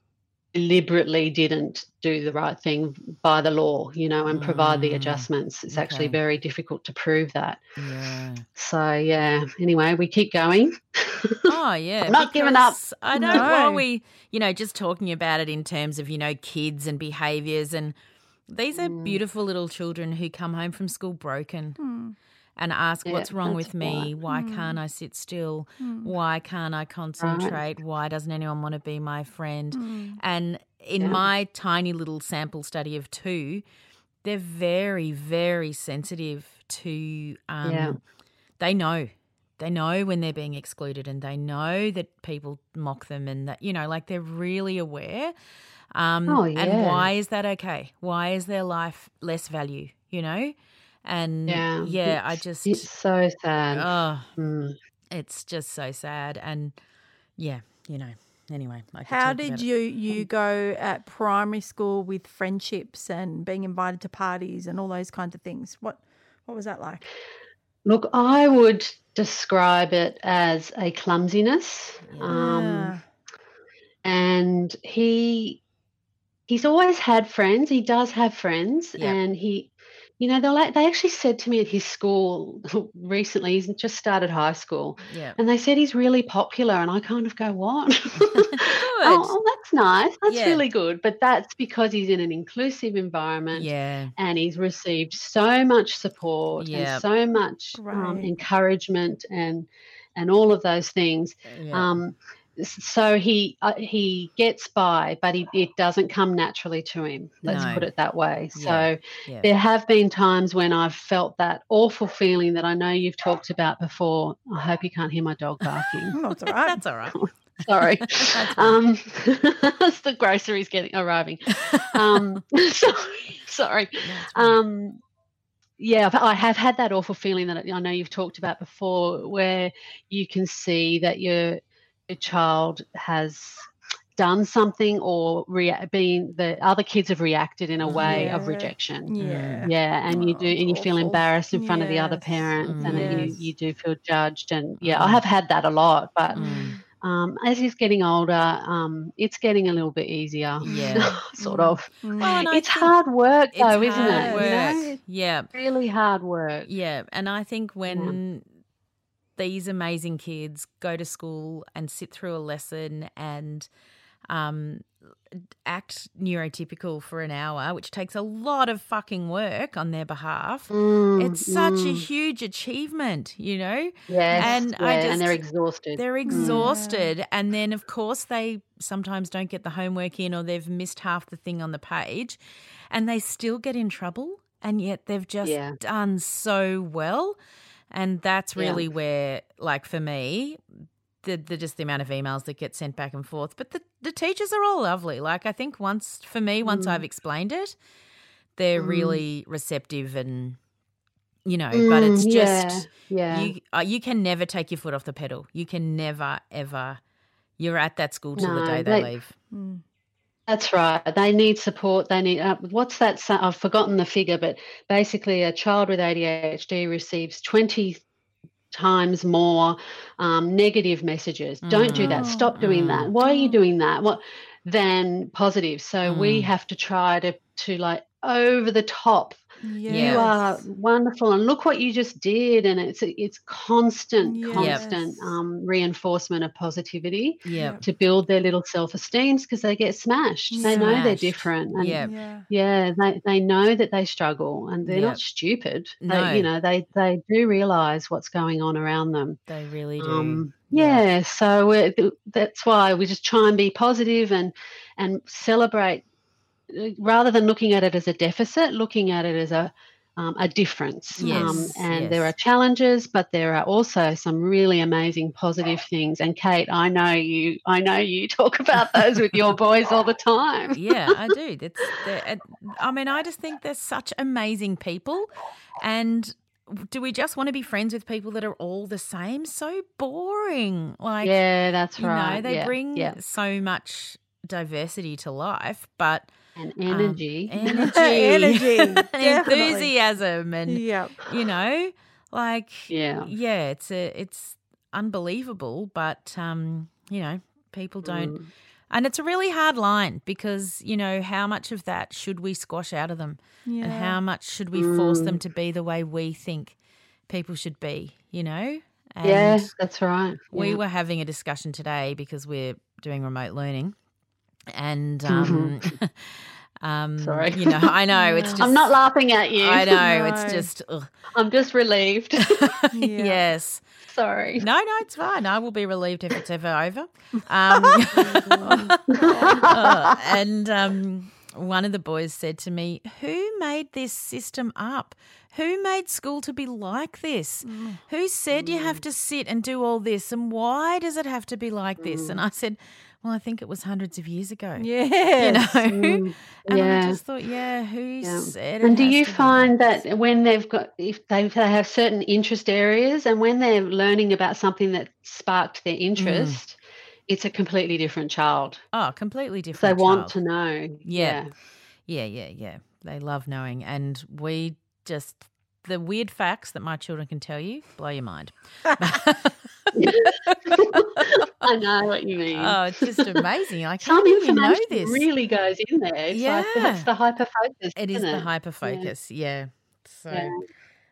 deliberately didn't do the right thing by the law, you know, and provide the Mm. adjustments. It's actually very difficult to prove that. Yeah. So yeah. Anyway, we keep going. Oh yeah. I'm not giving up. I know No. while we, you know, just talking about it in terms of, you know, kids and behaviours and these are Mm. beautiful little children who come home from school broken Hmm. And ask Yeah, what's wrong with me? right. Why Mm. can't I sit still? Hmm. Why can't I concentrate? Why doesn't anyone want to be my friend? Hmm. And in Yeah. my tiny little sample study of two, they're very, very sensitive to. Um, Yeah. They know. They know when they're being excluded and they know that people mock them and that, you know, like they're really aware. Um, Oh, And why is that okay? Why is their life less value, you know? And Yeah. yeah, I just, It's so sad. oh, Mm. it's just so sad. And yeah, you know, anyway. I could How talk did about it. you you go at primary school with friendships and being invited to parties and all those kinds of things? What what was that like? Look, I would describe it as a clumsiness. Yeah. Um, and he he's always had friends. He does have friends, Yeah. and he, you know, they they actually said to me at his school recently. He's just started high school, Yeah. and they said he's really popular. And I kind of go, "What? oh, oh, that's nice. That's Yeah. really good." But that's because he's in an inclusive environment. Yeah. And he's received so much support Yep. and so much um, encouragement and and all of those things. Yeah. Um, so he uh, he gets by, but he, it doesn't come naturally to him. Let's No. put it that way. Yeah. So yeah. there have been times when I've felt that awful feeling that I know you've talked about before. I hope you can't hear my dog barking. Oh, it's all right. That's all right. Sorry. Um, it's the groceries getting arriving. Um, sorry. Sorry. That's. Um, yeah, I've- had that awful feeling that I know you've talked about before, where you can see that your your child has done something or rea- been the other kids have reacted in a way of rejection. Yeah. Yeah, and you do, it's and you feel embarrassed in front of the other parents, and Mm. you Yes. you do feel judged. And yeah, Mm. I have had that a lot, but Mm. um, as he's getting older, um, it's getting a little bit easier. Yeah. sort of. Well, and It's hard work, it's though, isn't hard it? work. You know? Yeah. Really hard work. Yeah, and I think when these amazing kids go to school and sit through a lesson and um, act neurotypical for an hour, which takes a lot of fucking work on their behalf, Mm, it's such a mm. huge achievement, you know? Yes, and yeah, I and they're exhausted. They're exhausted. And then, of course, they sometimes don't get the homework in or they've missed half the thing on the page and they still get in trouble. And yet they've just Yeah. done so well. And that's Yeah. really where, like, for me, the, the just the amount of emails that get sent back and forth. But the, the teachers are all lovely. Like, I think once, for me, once Mm. I've explained it, they're really receptive and, you know, but it's Mm, just yeah, yeah. you uh, you can never take your foot off the pedal. You can never ever. You're at that school till the day they, they- leave. That's right. They need support. They need. Uh, what's that? I've forgotten the figure, but basically, a child with ADHD receives twenty times more um, negative messages. Don't do that. Stop doing that. Why are you doing that? What? Than positive. So we Mm. have to try to to like over the top. Yeah. You are wonderful, and look what you just did. And it's it's constant, Yes. constant um, reinforcement of positivity Yeah. to build their little self esteems because they get smashed. They know they're different. And Yeah. Yeah. yeah, they, they know that they struggle and they're Yep. not stupid. No. They, you know, they, they do realize what's going on around them. They really do. Um, Yeah. yeah, so we're, that's why we just try and be positive and and celebrate rather than looking at it as a deficit, looking at it as a um, a difference. um, Yes, and there are challenges, but there are also some really amazing positive things. And Kate, I know you. I know you talk about those with your boys all the time. yeah, I do. That's. I mean, I just think they're such amazing people, and do we just want to be friends with people that are all the same? So boring. Like, yeah, that's you right. know, they yeah, bring yeah. so much diversity to life, but and um, energy. energy, Energy, and enthusiasm, and Yep. you know, like yeah. yeah, it's a it's unbelievable, but um, you know, people don't Mm. and it's a really hard line because, you know, how much of that should we squash out of them? And how much should we force Mm. them to be the way we think people should be, you know? And Yeah, that's right. we were having a discussion today because we're doing remote learning. And Mm-hmm. um, um Sorry. you know, I know it's just I'm not laughing at you. I know, it's just ugh. I'm just relieved. yes. Sorry. No, no, it's fine. I will be relieved if it's ever over. Um, uh, and um, one of the boys said to me, Who made this system up? Who made school to be like this? Who said you have to sit and do all this? And why does it have to be like this? And I said, Well, I think it was hundreds of years ago. Yeah. You know? Mm. And I just thought, yeah, who Yeah. said it And do you find like that when they've got, if they, if they have certain interest areas and when they're learning about something that sparked their mm. interest, it's a completely different child. Oh, completely different. They want child. to know. Yeah. Yeah, yeah, yeah. They love knowing. And we just, the weird facts that my children can tell you blow your mind. I know what you mean. Oh, it's just amazing. Like, how Some do you know information this? really goes in there. It's like Yeah. that's the hyper focus. it is isn't the it? hyper focus. Yeah. So Yeah.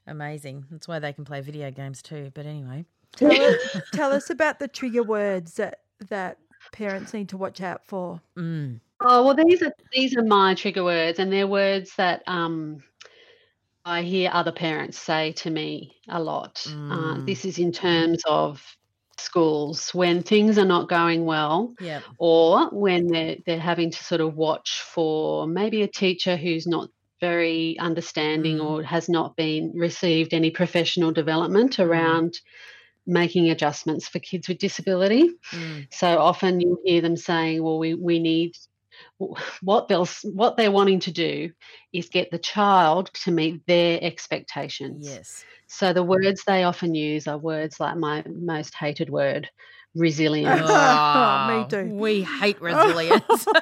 amazing. That's why they can play video games too. But anyway. Tell us, tell us about the trigger words that that parents need to watch out for. Mm. Oh well, these are these are my trigger words, and they're words that um, I hear other parents say to me a lot. Uh, Mm. this is in terms of schools when things are not going well, Yep. or when they're they're having to sort of watch for maybe a teacher who's not very understanding Mm. or has not been received any professional development Mm. around making adjustments for kids with disability. Mm. So often you hear them saying, "Well, we we need." What they'll what they're wanting to do is get the child to meet their expectations. Yes. So the words they often use are words like my most hated word, resilience. Oh, me ah, too. We hate resilience.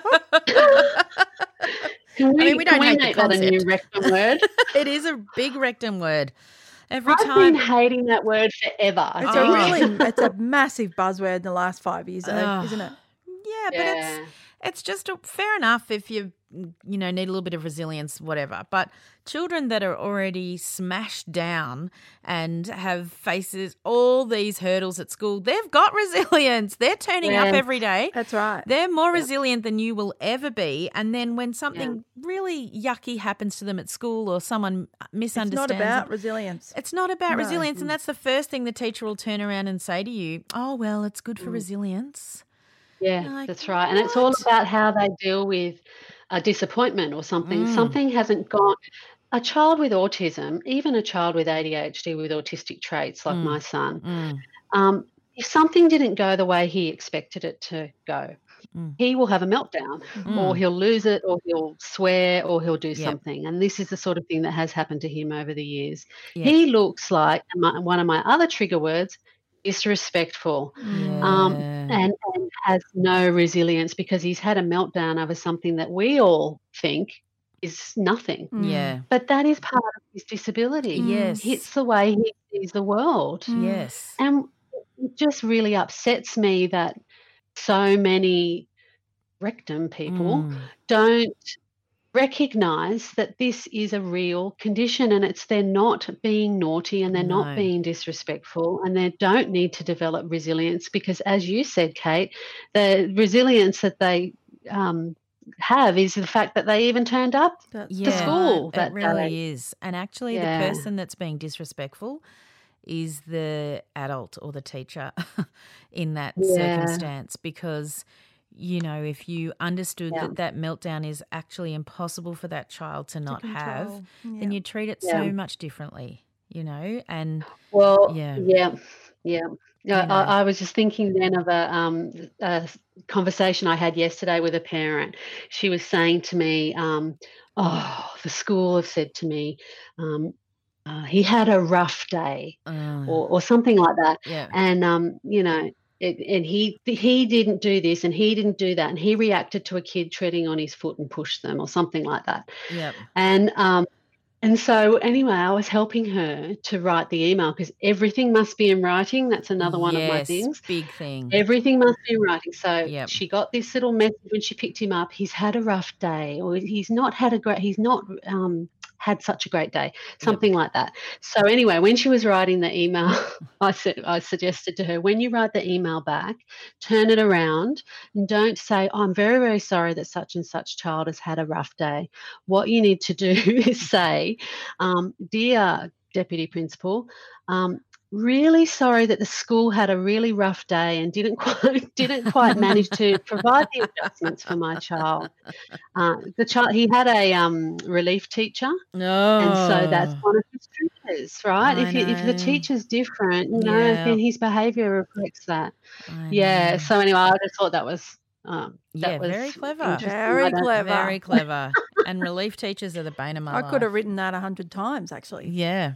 Can we, mean, we don't hate the make that a new rectum word? it is a big rectum word. Every I've time. been hating that word forever. It's Oh. a really, it's a massive buzzword in the last five years, though, isn't it? Ah. Yeah, but it's it's just a, fair enough if you mm, you know need a little bit of resilience, whatever. But children that are already smashed down and have faces all these hurdles at school, they've got resilience. They're turning up every day. That's right. They're more resilient than you will ever be. And then when something really yucky happens to them at school or someone misunderstands It's not about resilience. it's not about No. resilience. And mm. that's the first thing the teacher will turn around and say to you, Oh, well, it's good for mm. resilience. Yeah, like, that's right. And it's all about how they deal with a disappointment or something. Mm. Something hasn't gone. A child with autism, even a child with ADHD with autistic traits like Mm. my son, Mm, um, if something didn't go the way he expected it to go, Mm. he will have a meltdown or Mm. he'll lose it or he'll swear or he'll do Yep. something. And this is the sort of thing that has happened to him over the years. yeah. He looks like, one of my other trigger words, disrespectful um, and, and has no resilience because he's had a meltdown over something that we all think is nothing. Mm. Yeah. But that is part of his disability. Yes. It's the way he sees the world. Mm. Yes. And it just really upsets me that so many rectum people Mm. don't recognize that this is a real condition and it's they're not being naughty and they're No. not being disrespectful and they don't need to develop resilience because as you said kate the resilience that they um, have is the fact that they even turned up That's Yeah, school it that really day. is. And actually, Yeah. the person that's being disrespectful is the adult or the teacher in that Yeah. circumstance because you know if you understood Yeah. that that meltdown is actually impossible for that child to not have control. then you treat it Yeah. so much differently you know and Well, Yeah. yeah, yeah. Yeah. I, I was just thinking then of a, um, a conversation I had yesterday with a parent. She was saying to me, um, "Oh, the school have said to me, um, uh, he had a rough day, uh, or, or something like that." yeah And um, you know, it, and he he didn't do this, and he didn't do that, and he reacted to a kid treading on his foot and pushed them, or something like that. yeah And um, and so anyway, I was helping her to write the email because everything must be in writing. That's another one of my things. big thing Everything must be in writing. So Yep. she got this little message when she picked him up. He's had a rough day, or he's not had a great. He's not um, had such a great day. Something like that. So anyway, when she was writing the email, I said I suggested to her when you write the email back, turn it around and don't say, oh, "I'm very very sorry that such and such child has had a rough day." What you need to do is say, um, "Dear Deputy Principal." Um, really sorry that the school had a really rough day and didn't quite didn't quite manage to provide the adjustments for my child. Uh, the child he had a um, relief teacher, no and so that's one of his triggers, right? Oh. I if you, if the teacher's different, you know, Yeah. then his behaviour reflects that. Yeah. So anyway, I just thought that was um, that Yeah, was very clever. Very clever. very clever and relief teachers are the bane of my I life could have written that a hundred times, actually. yeah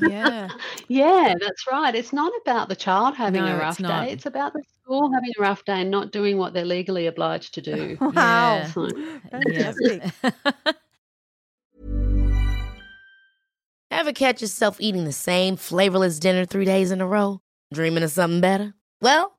Yeah. Yeah, that's right. It's not about the child having No, a rough not. day. It's about the school having a rough day and not doing what they're legally obliged to do. Wow. Yeah. So, Fantastic. Ever catch yourself eating the same flavorless dinner three days in a row? Dreaming of something better? Well,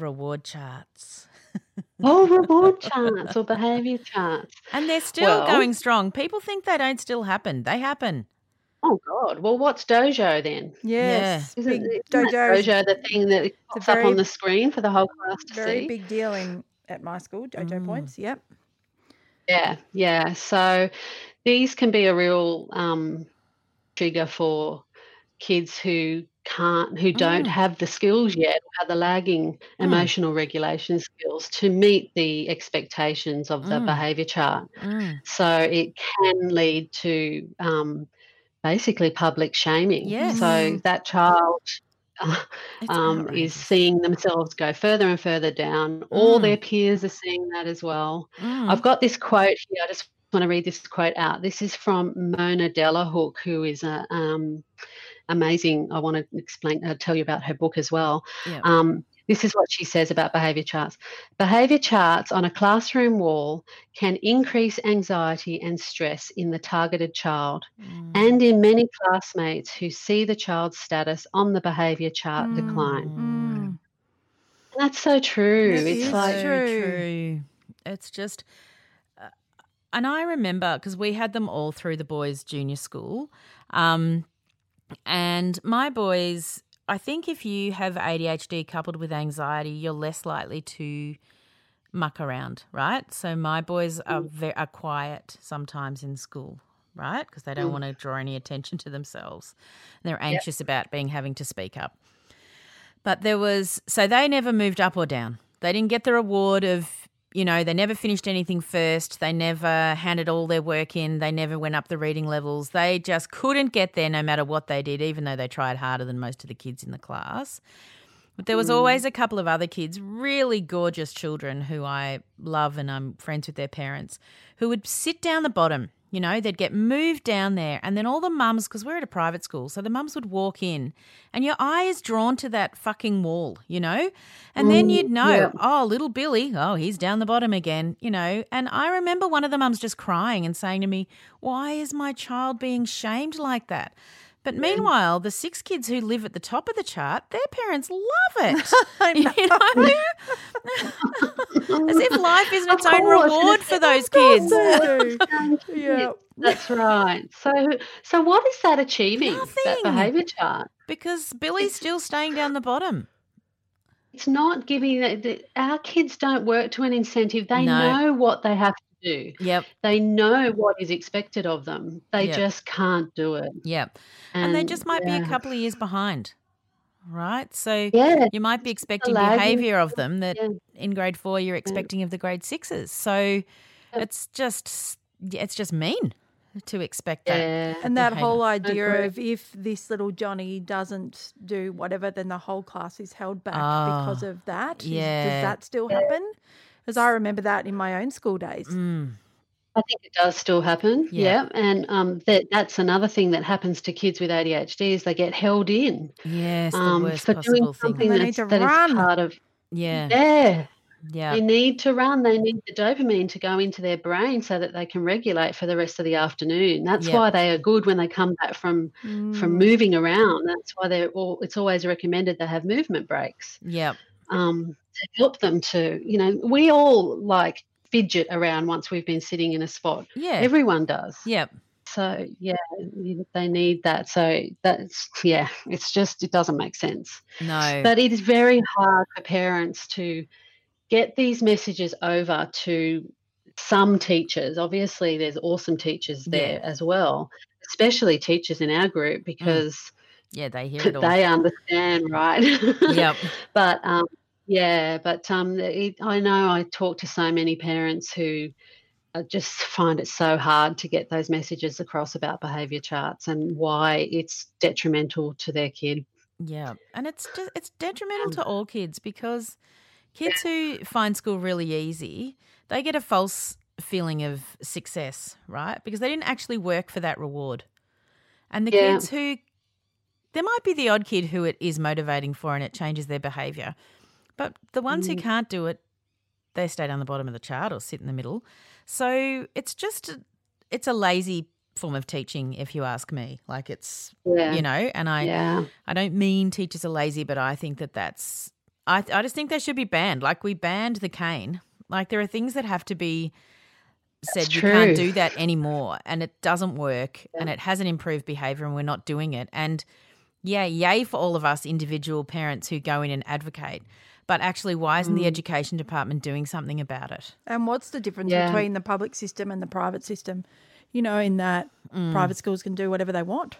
reward charts oh, reward charts or behaviour charts. and they're still Well- going strong people think they don't still happen they happen Oh God. Well, what's Dojo then? Yes. Isn't, Big isn't Dojo Dojo the thing that pops up on the screen for the whole class to very see? big deal in at my school, Dojo Mm. Points. Yep. Yeah, yeah. So these can be a real um, trigger for kids who can't, who don't Mm. have the skills yet, or have the lagging Mm. emotional regulation skills to meet the expectations of the Mm. behaviour chart. Mm. So it can lead to um, basically public shaming. Yes. So that child um, is seeing themselves go further and further down. All Mm. their peers are seeing that as well. Mm. I've got this quote here. I just want to read this quote out. This is from Mona Delahooke, who is a um, amazing. I want to explain, uh, tell you about her book as well. Yeah. Um, this is what she says about behaviour charts. Behaviour charts on a classroom wall can increase anxiety and stress in the targeted child Mm. and in many classmates who see the child's status on the behaviour chart decline. Mm. And that's so true. It it's is like, true. true. It's just, uh, and I remember because we had them all through the boys' junior school, um, and my boys. I think if you have ADHD coupled with anxiety, you're less likely to muck around, right? So my boys are very are quiet sometimes in school, right? Because they don't Mm. want to draw any attention to themselves. They're anxious about being having to speak up. But there was so they never moved up or down. They didn't get the reward of you know they never finished anything first. They never handed all their work in. They never went up the reading levels. They just couldn't get there no matter what they did, even though they tried harder than most of the kids in the class. But there was hmm. always a couple of other kids, really gorgeous children who I love and I'm friends with their parents, who would sit down the bottom. You know, they'd get moved down there, and then all the mums, because we're at a private school, so the mums would walk in, and your eye is drawn to that fucking wall, you know? And then you'd mm, know, yeah. oh, little Billy, oh, he's down the bottom again, you know? And I remember one of the mums just crying and saying to me, why is my child being shamed like that? But meanwhile, the six kids who live at the top of the chart, their parents love it. You know? As if life isn't its own reward for those kids. yeah. That's right. So, so what is that achieving? That behaviour chart. Because Billy's still staying down the bottom. It's not giving the, the, our kids don't work to an incentive. They No. know what they have to do. Yep, They know what is expected of them. They Yeah. just can't do it. yep. And, they just might be a couple of years behind, right? So Yeah, you might be expecting behaviour of them that Yeah. in grade four you're expecting of the grade sixes. So it's just it's just mean to expect that. yeah. And that whole idea Agree. of if this little Johnny doesn't do whatever, then the whole class is held back Ah, because of that. yeah. Does that still happen? Because I remember that in my own school days. Mm, I think it does still happen. Yeah. Yeah, and um, that that's another thing that happens to kids with ADHD is they get held in yes, the um, worst for possible doing thing. something They that's, need to that is run. part of. Yeah, Yeah, yeah, they need to run. They need the dopamine to go into their brain so that they can regulate for the rest of the afternoon. That's Yeah. why they are good when they come back from Mm. from moving around. That's why they're all. It's always recommended they have movement breaks. Yeah. um, to help them to, you know, we all like fidget around once we've been sitting in a spot. Yeah. Everyone does. Yep. So yeah, they need that. So that's yeah, it's just it doesn't make sense. No. But it is very hard for parents to get these messages over to some teachers. Obviously, there's awesome teachers there as well, especially teachers in our group because yeah, they hear it all. they understand, right? Yep. but um, yeah, but um, it, I know I talk to so many parents who uh, just find it so hard to get those messages across about behaviour charts and why it's detrimental to their kid. Yeah, and it's just it's detrimental to all kids because kids who find school really easy, they get a false feeling of success, right? Because they didn't actually work for that reward. And the Yeah. kids who there might be the odd kid who it is motivating for and it changes their behavior. But the ones who mm. can't do it, they stay down the bottom of the chart or sit in the middle. So it's just a, it's a lazy form of teaching if you ask me. Like it's Yeah. you know, and I yeah. I don't mean teachers are lazy, but I think that that's. I I just think they should be banned. Like we banned the cane. Like there are things that have to be said. That's you can't do that anymore, and it doesn't work, and it hasn't improved behaviour, and we're not doing it. And yeah, yay for all of us individual parents who go in and advocate. But actually, why isn't Mm. the education department doing something about it? And what's the difference Yeah. between the public system and the private system? You know, in that Mm. private schools can do whatever they want.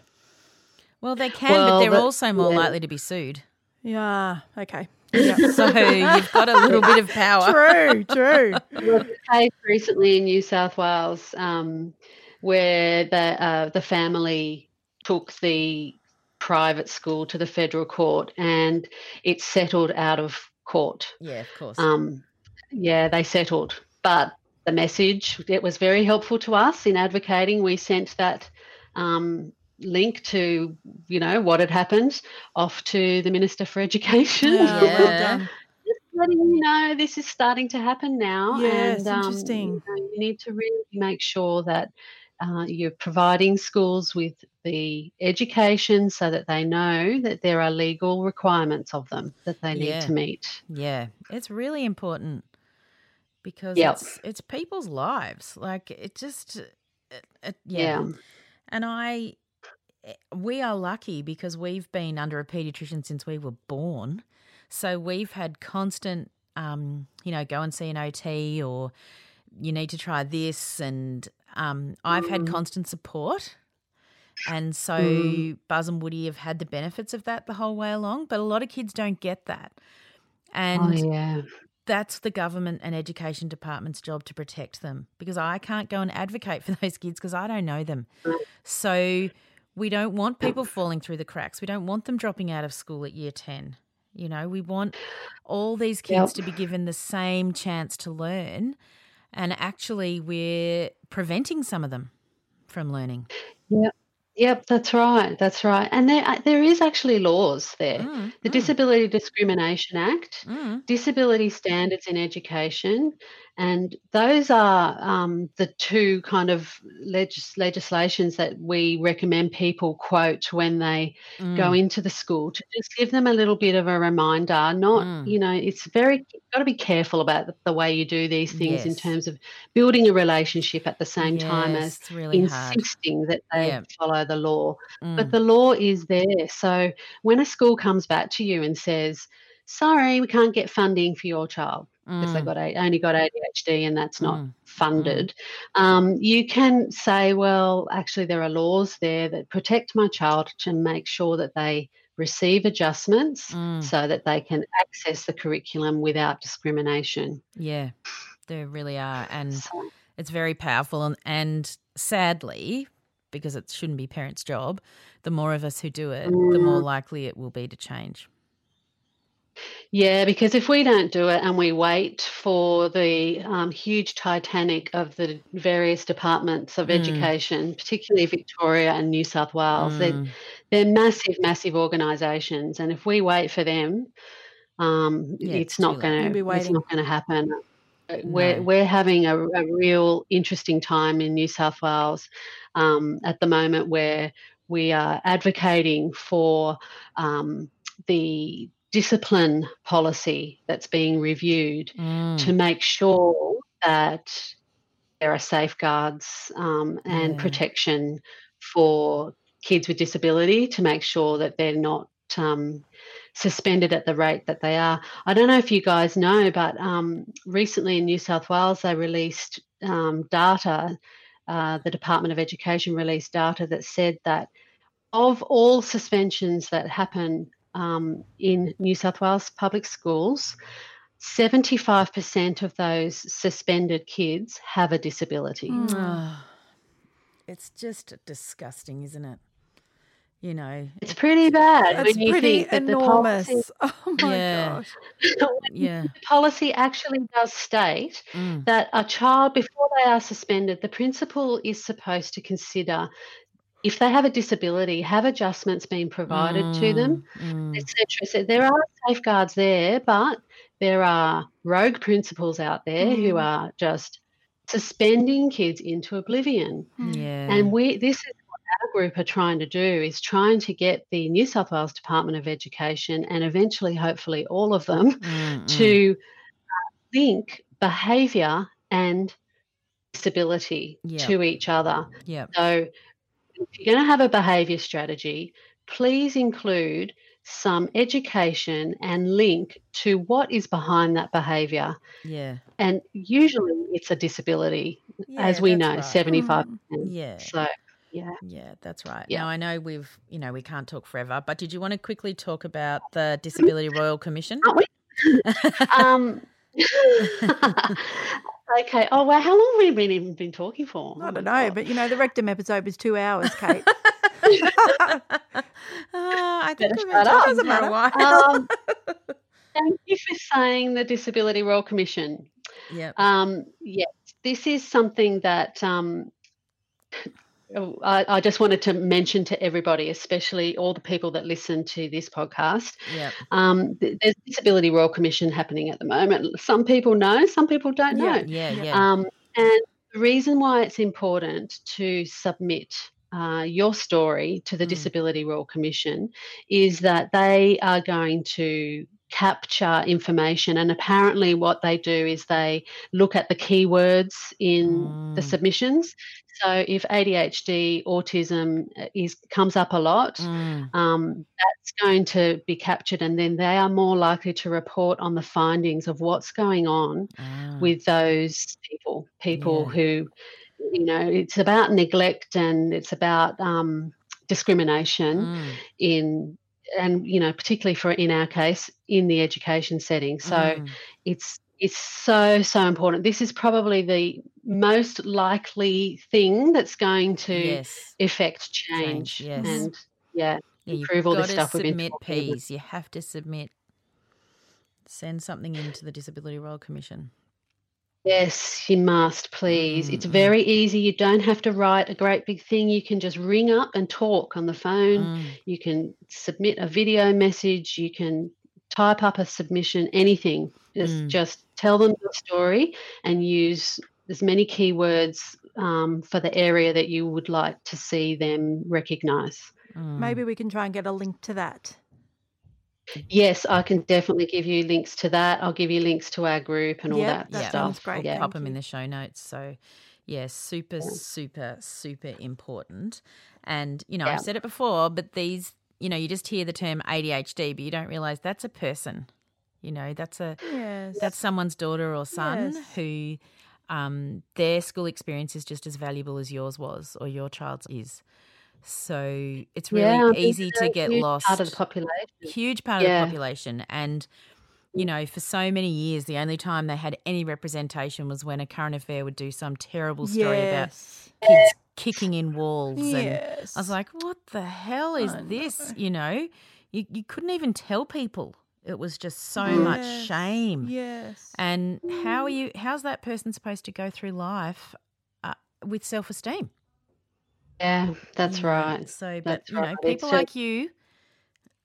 Well, they can, but they're but- also more yeah. likely to be sued. Yeah. Okay. Yeah. So you've got a little bit of power. true. True. There was a case recently in New South Wales um, where the uh, the family took the private school to the federal court and it settled out of court. Yeah, of course. Um, yeah, they settled. But the message, it was very helpful to us in advocating. We sent that um, link to, you know, what had happened off to the Minister for Education. Yeah, Yeah. well done. Just letting you know this is starting to happen now. Yes, and, um, interesting. You, know, you need to really make sure that uh, you're providing schools with the education so that they know that there are legal requirements of them that they need Yeah. to meet. Yeah, it's really important because Yep. it's it's people's lives. Like it just, it, it, yeah. Yeah. And I, eh, we are lucky because we've been under a pediatrician since we were born, so we've had constant, um, you know, go and see an OT or you need to try this, and um, I've had constant support. And so Mm. Buzz and Woody have had the benefits of that the whole way along, but a lot of kids don't get that. And oh, yeah. that's the government and education department's job to protect them because I can't go and advocate for those kids because I don't know them. So we don't want people falling through the cracks. We don't want them dropping out of school at year 10. You know, we want all these kids Yep. to be given the same chance to learn. And actually, we're preventing some of them from learning. Yep. Yep, that's right. That's right. And there uh, there is actually laws there. Mm, The mm, Disability Discrimination Act, mm. disability standards in education, and those are um, the two kind of legis- legislations that we recommend people quote when they go Mm. into the school to just give them a little bit of a reminder. Not, Mm. you know, it's very got to be careful about the, the way you do these things in terms of building a relationship at the same time as Yes, really hard. insisting that they Yeah. follow the law. But Mm. the law is there. So when a school comes back to you and says, sorry, we can't get funding for your child because they Mm. got a, only got ADHD and that's not Mm. funded, um, you can say, well, actually, there are laws there that protect my child to make sure that they receive adjustments Mm. so that they can access the curriculum without discrimination. Yeah, there really are. And So, it's very powerful. And, and sadly, because it shouldn't be parents' job, the more of us who do it, the more Mm. likely it will be to change. Yeah, because if we don't do it and we wait for the um, huge Titanic of the various departments of Mm. education, particularly Victoria and New South Wales, they're, Mm. they're massive, massive organisations, and if we wait for them, um, Yeah, it's not gonna, it's not going to happen. Uh, We're we're having a, a real interesting time in New South Wales um, at the moment, where we are advocating for um, the discipline policy that's being reviewed Mm. to make sure that there are safeguards um, and Yeah. protection for kids with disability to make sure that they're not um, suspended at the rate that they are. I don't know if you guys know, but um, recently in New South Wales, they released um, data. Uh, the Department of Education released data that said that of all suspensions that happen um, in New South Wales public schools, 75% of those suspended kids have a disability. Mm. Ah, it's just disgusting, isn't it? You know, It's pretty bad It's when you pretty think that enormous. the policy, Oh my Yeah. gosh. yeah. the policy actually does state Mm. that a child, before they are suspended, the principal is supposed to consider if they have a disability, have adjustments been provided to them, Mm, mm. etc. So there are safeguards there, but there are rogue principals out there who Mm. are just suspending kids into oblivion. Yeah. And we this is what our group are trying to do is trying to get the New South Wales Department of Education and eventually hopefully all of them Mm, mm. to uh, link behaviour and disability to each other. Yep. So if you're going to have a behaviour strategy, please include some education and link to what is behind that behaviour. Yeah. And usually it's a disability, as we know, right. 75%. Yeah. So, yeah. Yeah, that's right. Yeah. Now I know we've, you know, we can't talk forever, but did you want to quickly talk about the Disability Royal Commission? Aren't we? um, okay. Oh well, how long have we been even been talking for? I Oh don't know, God. but you know, the rectum episode was two hours, Kate. Ah, I think Better we've been shut up. talking Doesn't for a while. um, thank you for saying the Disability Royal Commission. yep. Um, yes, this is something that um, I, I just wanted to mention to everybody, especially all the people that listen to this podcast. Um, there's a Disability Royal Commission happening at the moment. Some people know, some people don't know. Yeah. Yeah. Um, and the reason why it's important to submit uh, your story to the Mm. Disability Royal Commission is that they are going to capture information and apparently what they do is they look at the keywords in the Mm. submissions so if adhd autism uh, is comes up a lot Mm. um, that's going to be captured and then they are more likely to report on the findings of what's going on Ah. with those people people Yeah. who you know it's about neglect and it's about um, discrimination Mm. in and you know particularly for in our case in the education setting so Mm. it's it's so so important this is probably the most likely thing that's going to yes. effect change, Change, yes. and yeah Yeah, you've improve all got this to stuff we've been submit. P's. You have to submit. Send something into the Disability Royal Commission. Yes, you must, please. It's Mm, mm. very easy. You don't have to write a great big thing. You can just ring up and talk on the phone. Mm. You can submit a video message. You can type up a submission, anything. Just, Mm. just tell them your story and use as many keywords um, for the area that you would like to see them recognise. Mm. Maybe we can try and get a link to that. Yes, I can definitely give you links to that. I'll give you links to our group and all Yep, that, that Yeah. sounds stuff. great. Yeah. Pop Thank them in the show notes. So, yes, super, super, super important. And, you know, Yeah. I've said it before, but these, you know, you just hear the term ADHD, but you don't realize that's a person. You know, that's a Yes. that's someone's daughter or son Yes. who um, their school experience is just as valuable as yours was or your child's is. So it's really Yeah, easy to get huge lost. Part of the population. huge part Yeah. of the population and you know for so many years the only time they had any representation was when a current affair would do some terrible story yes. about kids kicking in walls and Yes. i was like what the hell is this you know you, you couldn't even tell people it was just so much shame Yes. and how are you how's that person supposed to go through life uh, with self-esteem Yeah, that's you right. so but That's you know right. people It's like you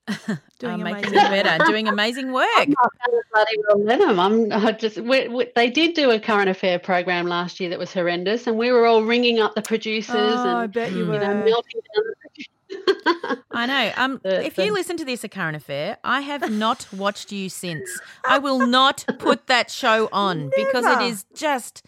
Doing are making amazing it better doing amazing work I'm not bloody well let 'em. I'm I just we, we, they did do a current affair program last year that was horrendous, and we were all ringing up the producers Oh, I bet you Mm. were. know melting down. The I know. Um, if you listen to this, A Current Affair, I have not watched you since. I will not put that show on because it is just.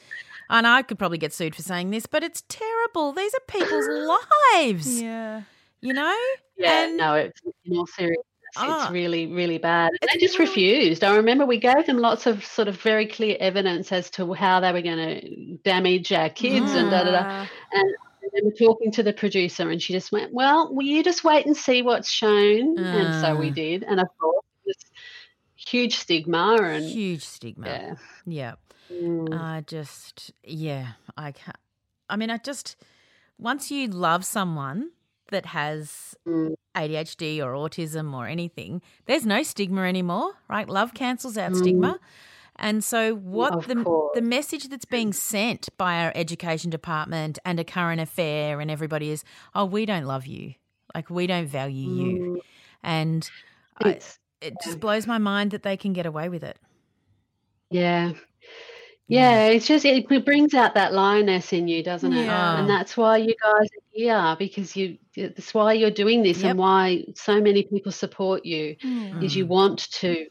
And I could probably get sued for saying this, but it's terrible. These are people's lives, yeah. you know? yeah, And- no, it's in all seriousness, Ah. it's really really bad. And they just refused. I remember we gave them lots of sort of very clear evidence as to how they were going to damage our kids and da da da. Ah, And they were talking to the producer, and she just went, "Well, will you just wait and see what's shown?" And so we Ah. did, and of course, it was huge stigma and Huge stigma. yeah. Yeah. Mm. I just, yeah, I can't. I mean, I just, once you love someone that has Mm. ADHD or autism or anything, there's no stigma anymore, right? Love cancels out stigma. And so, what Mm. Of the course. the message that's being sent by our education department and a current affair and everybody is, oh, we don't love you, like we don't value you, and I, It's, it just blows my mind that they can get away with it. yeah. Yeah, it's just it brings out that lioness in you, doesn't it? Yeah. And that's why you guys are here because you. That's why you're doing this, Yep. and why so many people support you. yeah. Is Mm. you want to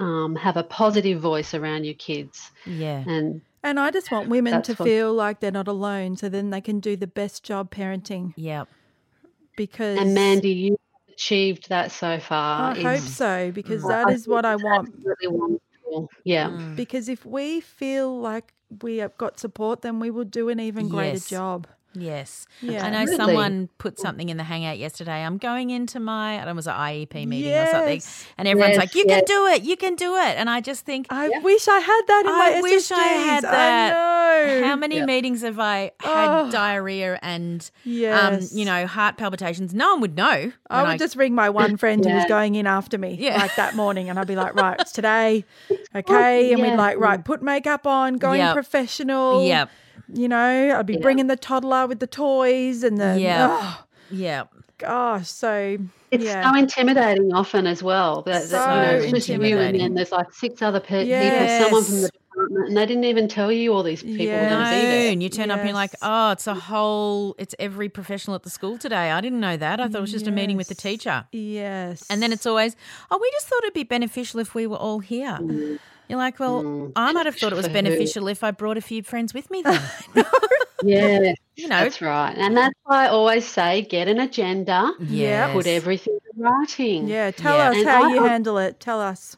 um, have a positive voice around your kids, Yeah, and And I just want women to what- feel like they're not alone so then they can do the best job parenting yeah, because and Mandy, you have achieved that so far. I hope so because Mm. that I is what I want. absolutely wonderful. Yeah. Because if we feel like we have got support, then we will do an even greater Yes. job. Yes. Yeah. I know Really? someone put something in the hangout yesterday. I'm going into my, I don't know, it was an IEP meeting or something. And everyone's Yes, like, you can do it. You can do it. And I just think, I wish I had that in my I wish I had that. I know. how many Yeah. meetings have I had Oh. diarrhea and, Yes. um, you know, heart palpitations? No one would know. I when would just ring my one friend who was going in after me, Yeah. like that morning, and I'd be like, "Right, it's today, okay?" And we'd like, "Right, put makeup on, going Yep. professional." Yep. You know, I'd be bringing the toddler with the toys and the Yeah. oh, Yeah. gosh. So It's yeah, so intimidating often as well. That, that, you know, it's just you and then there's like six other pe- Yes. people, someone from the department, and they didn't even tell you all these people Yes. were No, going to be there. and you turn up and you're like, oh, it's a whole, it's every professional at the school today. I didn't know that. I thought it was just a meeting with the teacher. yes, And then it's always, oh, we just thought it'd be beneficial if we were all here. Mm. You're like, well, Mm. I might have thought it was For who? beneficial if I brought a few friends with me then. Yeah, you know, that's right. And that's why I always say get an agenda, Yeah. put everything in writing. yeah. Tell Yeah. us And how I- you handle it. Tell us,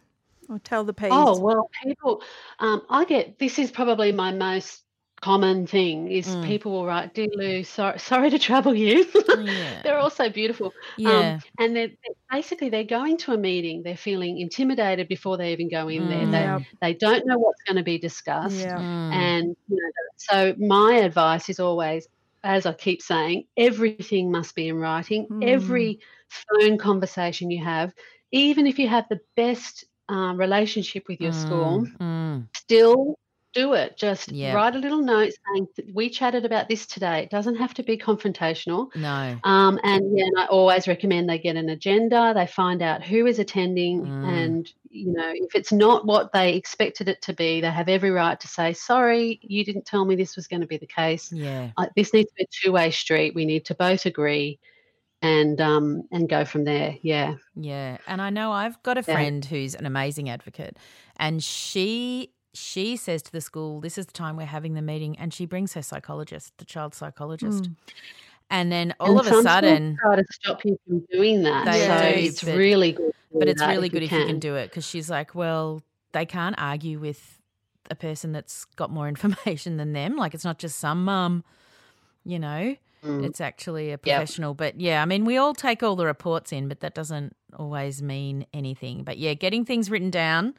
or tell the piece. Oh well, people. Um, I get this is probably my most common thing is Mm. people will write, "Dear Lou, sorry, sorry to trouble you." Yeah. they're all so beautiful. Yeah. Um, and they're, they're- basically they're going to a meeting. They're feeling intimidated before they even go in there. Mm. They Yep. they don't know what's going to be discussed. yeah, Mm. And you know, so my advice is always, as I keep saying, everything must be in writing. Mm. Every phone conversation you have, even if you have the best um, relationship with your school, Mm, mm. still do it. Just Yeah. write a little note saying we chatted about this today. It doesn't have to be confrontational. No. Um, and yeah, and I always recommend they get an agenda. They find out who is attending, Mm. and you know if it's not what they expected it to be, they have every right to say, "Sorry, you didn't tell me this was going to be the case. Yeah. Uh, this needs to be a two-way street. We need to both agree." And um and go from there. Yeah. Yeah, and I know I've got a Yeah. friend who's an amazing advocate, and she she says to the school, "This is the time we're having the meeting," and she brings her psychologist, the child psychologist, Mm. and then all And of a some schools sudden, try to stop you from doing that. They so do, it's but- really good. but it's really if good you if you can can. do it because she's like, well, they can't argue with a person that's got more information than them. Like it's not just some mum, you know. Mm. It's actually a professional. But yeah, I mean, we all take all the reports in, but that doesn't always mean anything. But yeah, getting things written down,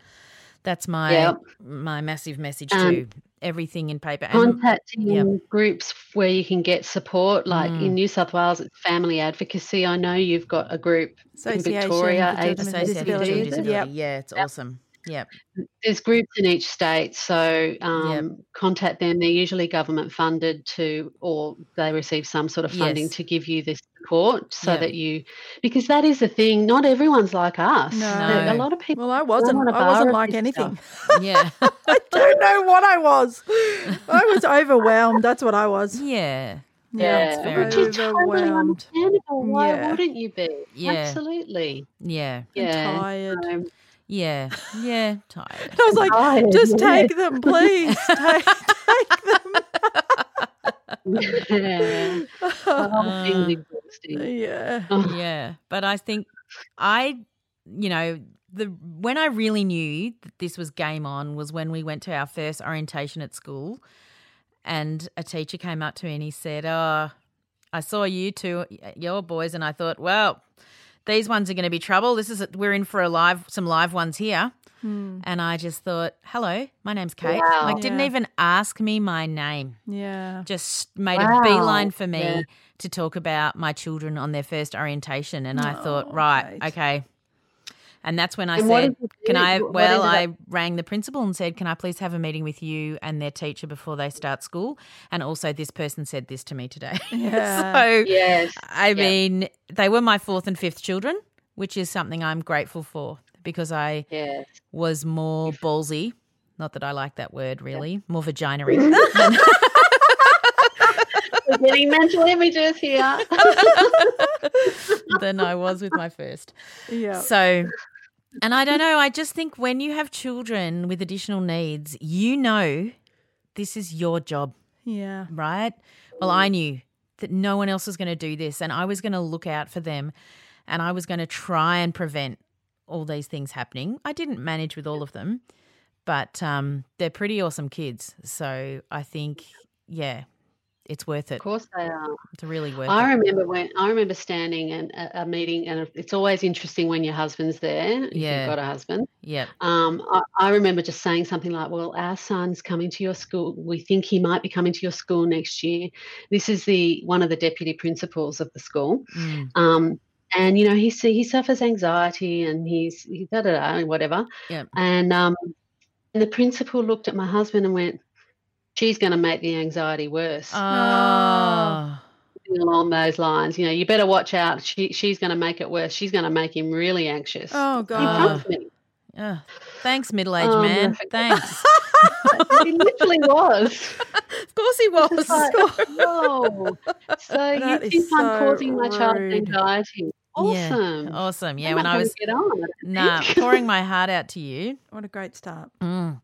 that's my Yep. my massive message Um, too. Everything in paper. And contacting yep. groups where you can get support like Mm. in new south wales it's family advocacy i know you've got a group in victoria for Children with Association of Disabilities. Disability. Yep. Yeah, it's awesome. Yep. there's groups in each state so um, contact them they're usually government funded to or they receive some sort of funding Yes. to give you this support so Yep. that you because that is the thing not everyone's like us No. A lot of people Well, I wasn't. I wasn't like anything. Yeah. I don't know what I was. I was overwhelmed. That's what I was. yeah. yeah, it's fair which is totally Overwhelmed. understandable. Why Yeah. wouldn't you be? Yeah. Absolutely. Yeah. Yeah. tired. Um, Yeah. Yeah. Tired. I was like, Tired, just yeah. take them, please. Take, take them. yeah. The whole oh, thing's uh, exhausting. Yeah. Oh, yeah but i think i you know the when i really knew that this was game on was when we went to our first orientation at school and a teacher came up to me and he said oh i saw you two your boys and i thought well these ones are going to be trouble this is we're in for a live some live ones here Hmm. and i just thought hello my name's kate Wow. like didn't Yeah. even ask me my name Yeah. just made Wow. a beeline for me Yeah. to talk about my children on their first orientation. And I Oh, thought, right, Kate. okay. And that's when I And said, Can? I? Well, ended I rang the principal and said, Can I please have a meeting with you and their teacher before they start school? And also, this person said this to me today. Yeah. so, Yes. I Yeah. mean, they were my fourth and fifth children, which is something I'm grateful for because I Yes. was more ballsy. Not that I like that word really, more vaginary. We're getting mental images here. than I was with my first. Yeah. So, and I don't know, I just think when you have children with additional needs, you know this is your job, Yeah. right? Well, I knew that no one else was going to do this and I was going to look out for them and I was going to try and prevent all these things happening. I didn't manage with all of them, but um, they're pretty awesome kids. So I think, yeah, it's worth it. Of course they are. It's really worth I it. remember when I remember standing in a, meeting, and it's always interesting when your husband's there. If Yeah. you've got a husband. Yeah. Um, I, I remember just saying something like, "Well, our son's coming to your school. We think he might be coming to your school next year. This is the one of the deputy principals of the school, Mm. um, and you know he see he suffers anxiety and he's he da da da whatever. Yeah. And um, and the principal looked at my husband and went, "She's going to make the anxiety worse." Oh. along those lines. You know, you better watch out. She she's going to make it worse. She's going to make him really anxious. Oh god. front of me. Thanks, middle aged Oh, man. Thanks. He literally was. of course he was. It's like, whoa. So That you think so I'm causing my child anxiety? Awesome. Yeah. Awesome. Yeah, I'm when not I was get on. nah, pouring my heart out to you. What a great start. Mm.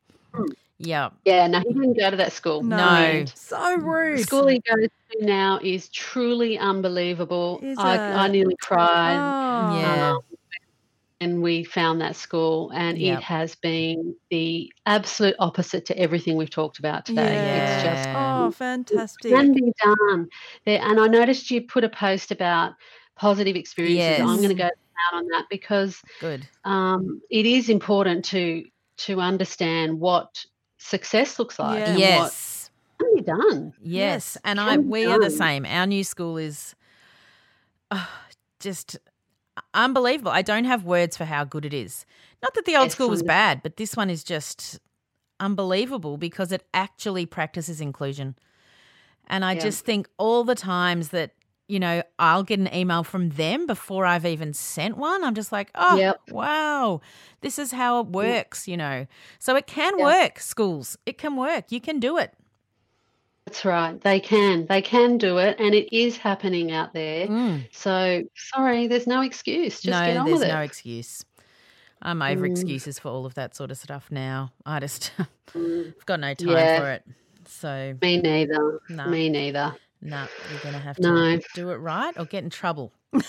Yeah. Yeah, no, he didn't go to that school. No. No. So rude. The school he goes to now is truly unbelievable. Is I, I nearly cried. Oh. Yeah. Um, and we found that school, and Yep. it has been the absolute opposite to everything we've talked about today. Yeah. It's just Oh, fantastic. can be done. There, and I noticed you put a post about positive experiences. I'm going to go out on that because Good. um, it is important to to understand what success looks like Yeah. Yes. what can be done. Yes. And I can be we are the same. Our new school is uh, just unbelievable. I don't have words for how good it is. Not that the old school was bad, but this one is just unbelievable because it actually practices inclusion. And I Yeah. just think all the times that, you know, I'll get an email from them before I've even sent one. I'm just like, oh, Yep. wow, this is how it works, you know. So it can Yeah. work, schools. It can work. You can do it. That's right. They can. They can do it, and it is happening out there. Mm. So sorry, there's no excuse. Just no, get on there's with no it. excuse. I'm over Mm. excuses for all of that sort of stuff now. I just, Mm, I've got no time Yeah. for it. So, Me neither. no, Me neither. No, you're going to have to No. do it right or get in trouble.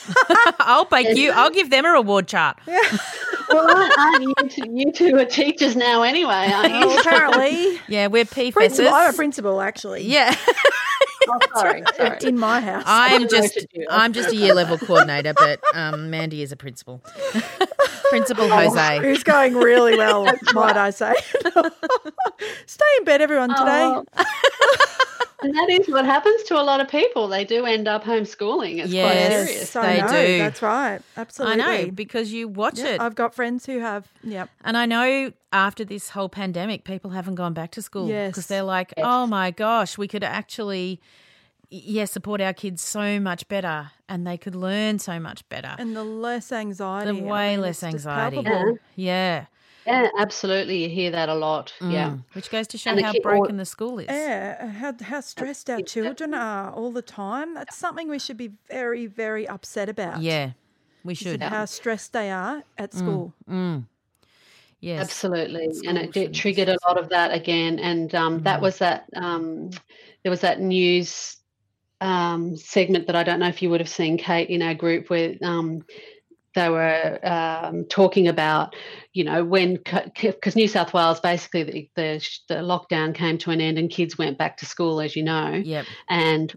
I'll bake you, I'll give them a reward chart. Well, aren't, aren't you, two, you two are teachers now anyway, aren't you? Well, apparently. Yeah, we're principal. I'm a principal, actually. Yeah. Oh, sorry, sorry. In my house. I'm just. I'm just a year level coordinator, but um, Mandy is a principal. principal Jose. Who's going really well, might I say. Stay in bed, everyone, today. Oh. And that is what happens to a lot of people. They do end up homeschooling. It's quite Yes. serious. I they know, do. That's right. Absolutely. I know because you watch Yeah, it. I've got friends who have. Yep. And I know after this whole pandemic, people haven't gone back to school because Yes. they're like, Yes. oh my gosh, we could actually, y- yeah, support our kids so much better and they could learn so much better. And the less anxiety. the I way mean, less anxiety. palpable. Yeah. Yeah, absolutely. You hear that a lot. Yeah. Mm. Which goes to show And how kid- or- broken the school is. Yeah, how, how stressed our children are all the time. That's something we should be very, very upset about. Yeah, we is should. How stressed they are at school. Mm. Yes. Absolutely, and it, it triggered a lot of that again. And um, that Mm. was that. Um, there was that news um, segment that I don't know if you would have seen, Kate, in our group where um, they were um, talking about, you know, when because New South Wales basically the, the the lockdown came to an end and kids went back to school, as you know, Yep. and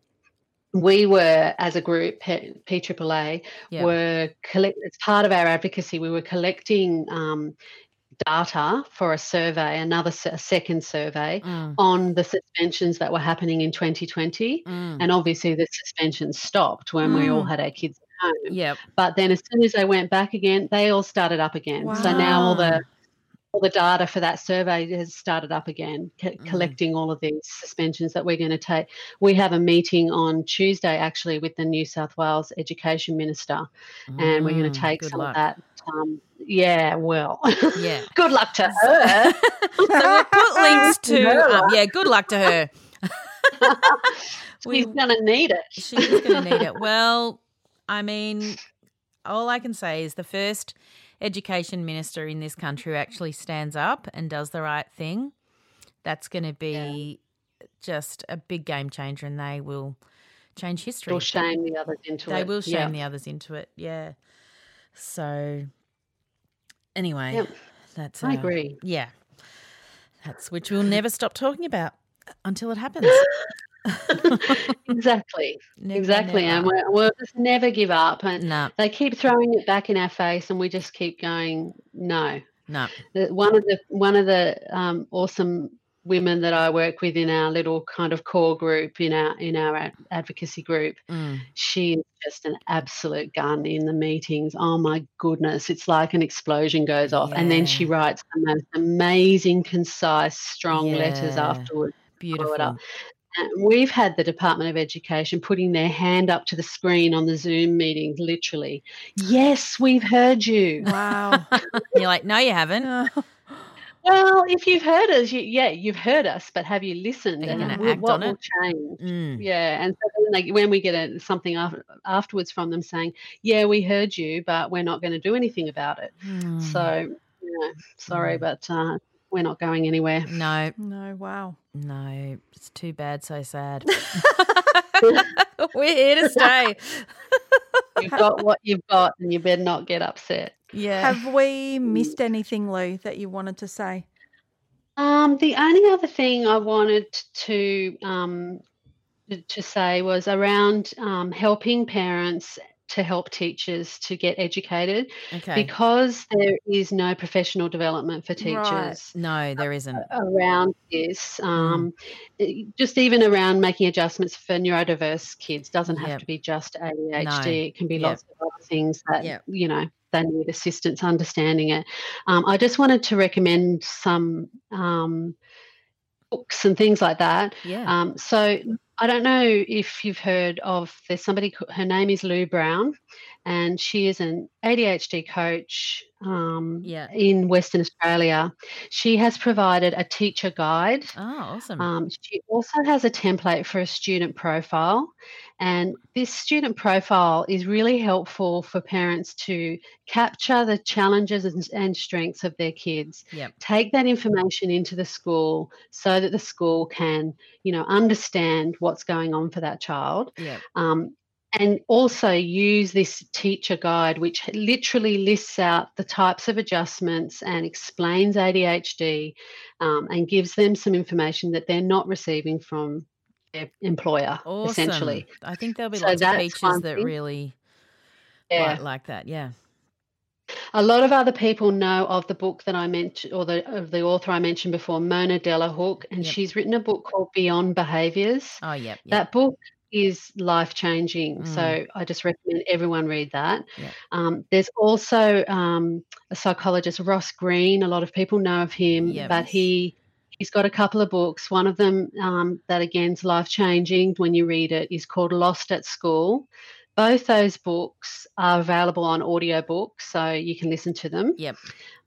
we were as a group P- PAAA Yep. were collect as part of our advocacy we were collecting um, data for a survey another a second survey Mm. on the suspensions that were happening in 2020 Mm. and obviously the suspensions stopped when we all Mm. had our kids home Yep. but then as soon as they went back again they all started up again so now all the all the data for that survey has started up again, co- Mm. collecting all of these suspensions that we're going to take. We have a meeting on Tuesday actually with the New South Wales Education Minister, and we're going Mm, to take good some luck. of that. Um, yeah, well, Yeah. good luck to her. so we'll put links to. Um, yeah, good luck to her. She's going to need it. She's going to need it. Well, I mean, all I can say is the first education minister in this country who actually stands up and does the right thing. That's going to be just a big game changer, and they will change history. Will shame the others into they it. will shame Yeah. the others into it. Yeah. So, anyway, Yep. that's. I uh, agree. Yeah, that's which we'll never stop talking about until it happens. exactly, Never, exactly, and never. we're, we'll just never give up. And No, they keep throwing it back in our face, and we just keep going. No, no. One of the one of the um, awesome women that I work with in our little kind of core group in our in our ad- advocacy group, Mm. she is just an absolute gun in the meetings. Oh my goodness, it's like an explosion goes off, and then she writes the most amazing, concise, strong letters afterwards. Beautiful. Up. And we've had the Department of Education putting their hand up to the screen on the Zoom meetings, literally. Yes, we've heard you. Wow. You're like, no, you haven't. Well, if you've heard us, you, yeah, you've heard us, but have you listened? Are you And gonna act what on will it? change? Mm. Yeah, and so then they, when we get a, something after, afterwards from them saying, "Yeah, we heard you, but we're not going to do anything about it," Mm. so yeah, sorry, Mm. but uh, we're not going anywhere. no, no, wow. no, it's too bad, so sad. We're here to stay. You've got what you've got, and you better not get upset. Yeah. Have we missed anything, Lou, that you wanted to say? Um, the only other thing I wanted to um, to- to say was around um, helping parents to help teachers to get educated okay. because there is no professional development for Right. teachers no, there isn't. around this. Mm. Um, it- just even around making adjustments for neurodiverse kids doesn't have Yep. to be just ADHD. It can be Yep. lots of other things that Yep. you know they need assistance understanding it. Um, I just wanted to recommend some um, books and things like that. Yeah. Um, so I don't know if you've heard of there's somebody her name is Lou Brown and she is an ADHD coach um, Yeah. in Western Australia. She has provided a teacher guide. oh, awesome. Um, she also has a template for a student profile, and this student profile is really helpful for parents to capture the challenges and, and strengths of their kids yep. take that information into the school so that the school can you know understand what's going on for that child Yep. um, and also use this teacher guide which literally lists out the types of adjustments and explains adhd um, and gives them some information that they're not receiving from their employer Awesome. essentially I think there'll be So lots of teachers that really yeah like, like that. Yeah. A lot of other people know of the book that I mentioned, or the of the author I mentioned before, Mona Delahooke, and Yep. she's written a book called Beyond Behaviors. Oh, yeah. yep. That book is life changing, Mm. so I just recommend everyone read that. Yep. Um, there's also um, a psychologist, Ross Greene. A lot of people know of him, Yep. but he he's got a couple of books. One of them um, that again is life changing when you read it is called Lost at School. Both those books are available on audiobooks, so you can listen to them Yep.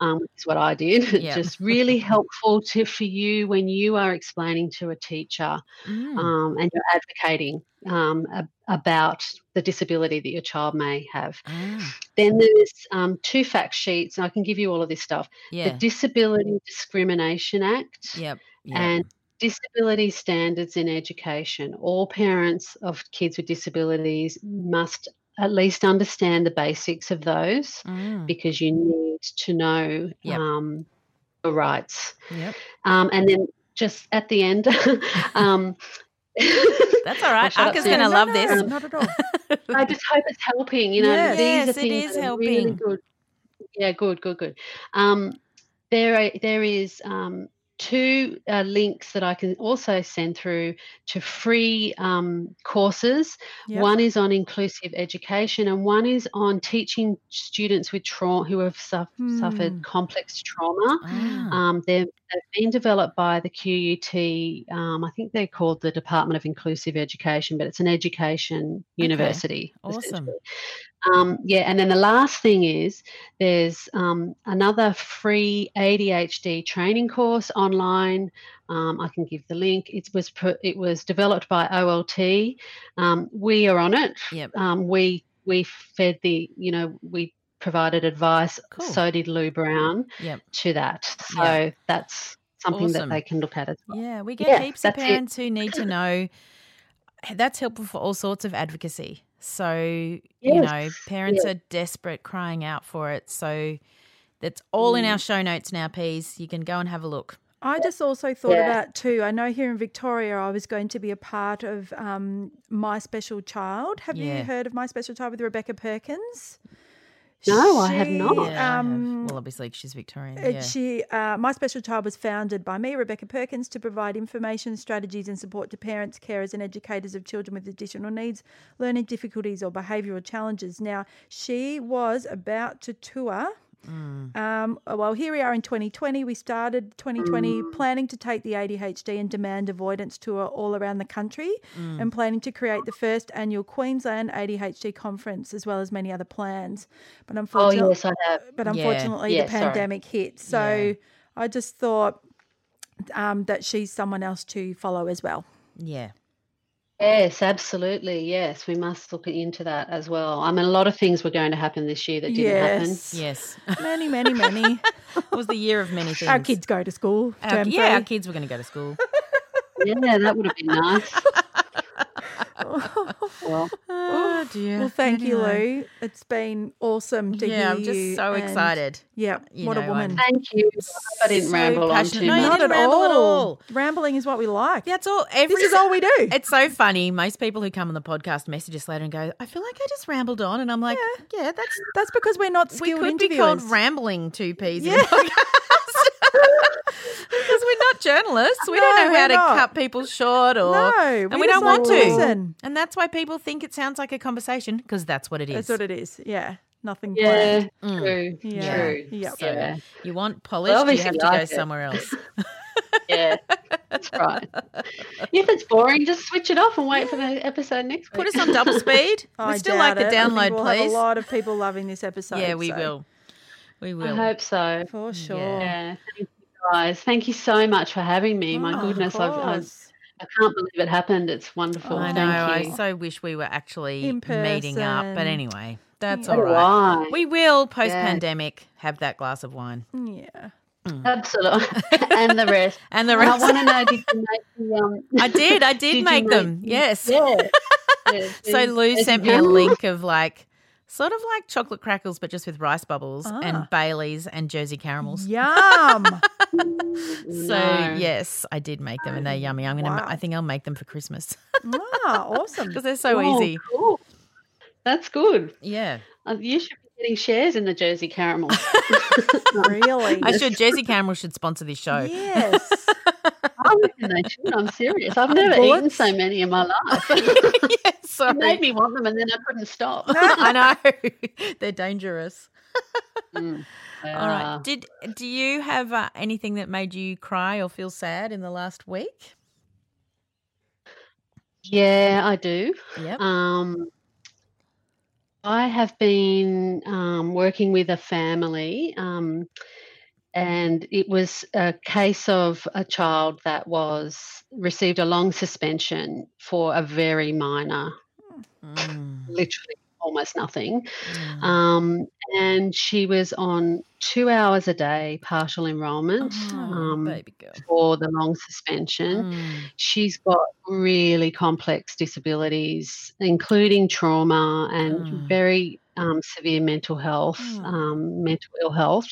um, which is what I did. Yeah. Just really helpful to for you when you are explaining to a teacher Mm. um, and you're advocating um, a- about the disability that your child may have. Ah, Then there's um, two fact sheets, and I can give you all of this stuff. yeah. The Disability Discrimination Act Yep. Yep. and disability standards in education. All parents of kids with disabilities must at least understand the basics of those Mm. because you need to know Yep. um, your rights. Yep. Um, and then just at the end, um, That's all right. I'll right. shut up Aka's soon. going to love no, this. Not at all. I just hope it's helping. You know, Yes. these Yes, are things is that are really good. Yeah, good, good, good. Um, there, are, there is um, two uh, links that I can also send through to free um, courses. Yep. One is on inclusive education, and one is on teaching students with trauma who have suff- Hmm. suffered complex trauma. Ah, Um, they've, they've been developed by the QUT. Um, I think they're called the Department of Inclusive Education, but it's an education university. Awesome. Um, yeah, and then the last thing is there's um, another free ADHD training course online. Um, I can give the link. It was pro- it was developed by OLT. Um, we are on it. Yep. Um, we we fed the you know we provided advice. Cool. So did Lou Brown Yep. to that. So that's something Awesome. that they can look at as well. Yeah, we get Yeah, heaps of that's it. parents who need to know. That's helpful for all sorts of advocacy. So, you know, parents yeah. are desperate, crying out for it. So, that's all in Mm. our show notes now, Peas. You can go and have a look. I just also thought Yeah. about too. I know here in Victoria, I was going to be a part of um, My Special Child. Have Yeah. you heard of My Special Child with Rebecca Perkins? No, I have not. Yeah, I have. Um, well, obviously she's Victorian. Uh, Yeah. She, uh, My Special Child was founded by me, Rebecca Perkins, to provide information, strategies, and support to parents, carers, and educators of children with additional needs, learning difficulties, or behavioural challenges. Now, she was about to tour. Um, well, here we are in 2020. We started 2020 planning to take the ADHD and demand avoidance tour all around the country and planning to create the first annual Queensland ADHD conference as well as many other plans. But Oh unfortunately, yes, I have. but Yeah. unfortunately Yeah, the sorry. pandemic hit. So Yeah. I just thought um, that she's someone else to follow as well. yeah. Yes, absolutely. Yes, we must look into that as well. I mean, a lot of things were going to happen this year that didn't happen. Yes. Yes. Many, many, many. it was the year of many things. Our kids go to school. Our- term yeah, our kids were going to go to school. Yeah, that would have been nice. well, oh, oh dear. Well, thank you, Anyway. Lou. It's been awesome to Yeah, hear I'm just you so and- excited. Yeah, You what a woman. Thank you. I didn't So ramble on passionate. too No, much. Not at all. at all. Rambling is what we like. That's all. Every this is all we do. It's so funny. Most people who come on the podcast message us later and go, "I feel like I just rambled on," and I'm like, "Yeah, yeah that's That's because we're not we skilled could interviewers. be called rambling two peas in Yeah. the podcast." Because we're not journalists. We don't know how to not. cut people short or No, and we we don't want to to. listen. And that's why people think it sounds like a conversation because that's what it is. That's what it is. Yeah, nothing Yeah, planned. Mm. true, Yeah. true. Yeah. So Yeah, you want polished, you have to like go it. somewhere else. yeah, that's right. If it's boring, just switch it off and wait for the episode next week. Put us on double speed. I we still like doubt the it. I think download, we'll have please. a lot of people loving this episode. yeah, we so- will. We will. I hope so. For sure. Yeah, thank you guys. Thank you so much for having me. My Oh, of goodness, I've, I've. I can't believe it happened. It's wonderful. I know. Thank you. I so wish we were actually meeting up, but anyway, that's So all do We will post pandemic have that glass of wine Yeah. Absolutely, and the rest. and the And I want to know, did you make the? Um, I did. I did, Did you make make- them. Yes. yeah. yeah. So Lou Did sent me a link of like sort of like chocolate crackles, but just with rice bubbles Ah. and Baileys and Jersey caramels. Yum. So No. yes, I did make them, and they're yummy. I'm gonna. Wow. I think I'll make them for Christmas ah, awesome. because they're so Oh, easy. cool. That's good. Yeah, Uh, you should be getting shares in the Jersey Caramel. Really? I should. Jersey caramel should sponsor this show. Yes. I reckon they should. I'm serious. I've never eaten so many in my life. yeah, it made me want them, and then I couldn't stop. I know they're dangerous. Mm, they All right. Did do you have uh, anything that made you cry or feel sad in the last week? Yeah, I do. Yep. Um, I have been um, working with a family, um, and it was a case of a child that was received a long suspension for a very minor, Mm, literally almost nothing. mm. Um, and she was on two hours a day partial enrollment Oh, um, for the long suspension. Mm, She's got really complex disabilities, including trauma and Mm. very um, severe mental health, Mm. um, mental ill health.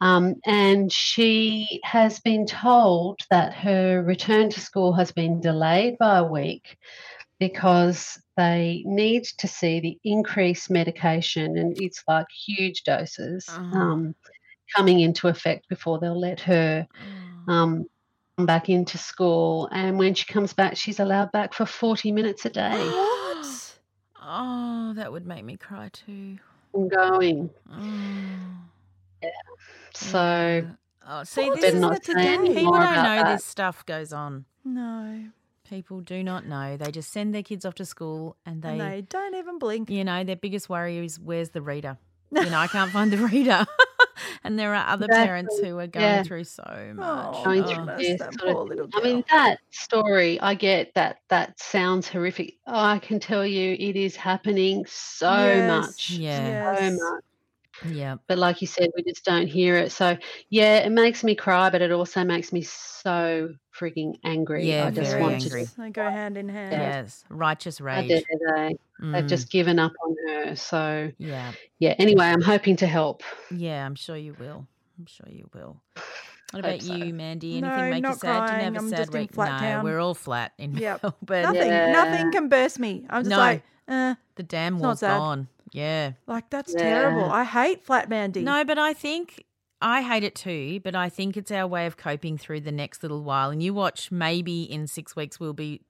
Um, and she has been told that her return to school has been delayed by a week because they need to see the increased medication, and it's like huge doses Oh. um, coming into effect before they'll let her oh. um, come back into school. And when she comes back, she's allowed back for 40 minutes a day what? Oh, that would make me cry too. and going. Mm, So, yeah. oh, see, this is the say day. any people don't know that. this stuff goes on. No. People do not know. They just send their kids off to school, and they, and they don't even blink. you know, their biggest worry is where's the reader. You know, I can't find the reader. and there are other Exactly. parents who are going Yeah. through so Oh, much. Going Oh. through goodness, this that sort of poor little I mean, that story, I get that that sounds horrific. Oh, I can tell you it is happening so Yes, much. Yeah. So yes. much. Yeah. But like you said, we just don't hear it. So, yeah, it makes me cry, but it also makes me so freaking angry. Yeah, I just very want angry. to. They go hand in hand. Yes. Righteous rage. dare they? They've Mm, just given up on her. So, yeah. yeah, anyway, I'm hoping to help. Yeah, I'm sure you will. I'm sure you will. What about so. you, Mandy? No, Anything make you not sad? Do you crying. have a I'm sad just in week? flat no, town. we're all flat in Yep. Melbourne. Nothing, Yeah. nothing can burst me. I'm just No. like, uh, The dam not wall's gone. Yeah. like that's Yeah. terrible. I hate flat Mandy. No, but I think I hate it too, but I think it's our way of coping through the next little while. And you watch, maybe in six weeks we'll be,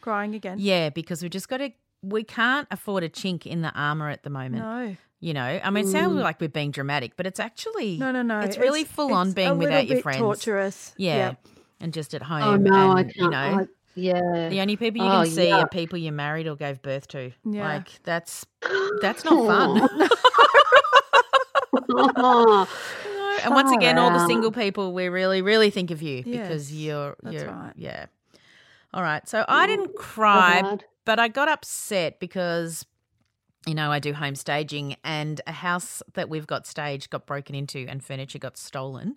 crying again. yeah, because we just got to, we can't afford a chink in the armour at the moment. No, You know, I mean, it sounds mm. like we're being dramatic, but it's actually, no, no, no. It's really full on being a without little your bit friends. Torturous. Yeah. Yep. And just at oh, home. Oh no, I can't. You know, I- yeah. the only people you Oh, can see yeah. are people you married or gave birth to. Yeah. Like, that's, that's not fun. And once again, all the single people, we really, really think of you because you're, that's you're, right. yeah. All right. So I didn't cry, hard. but I got upset because, you know, I do home staging and a house that we've got staged got broken into and furniture got stolen.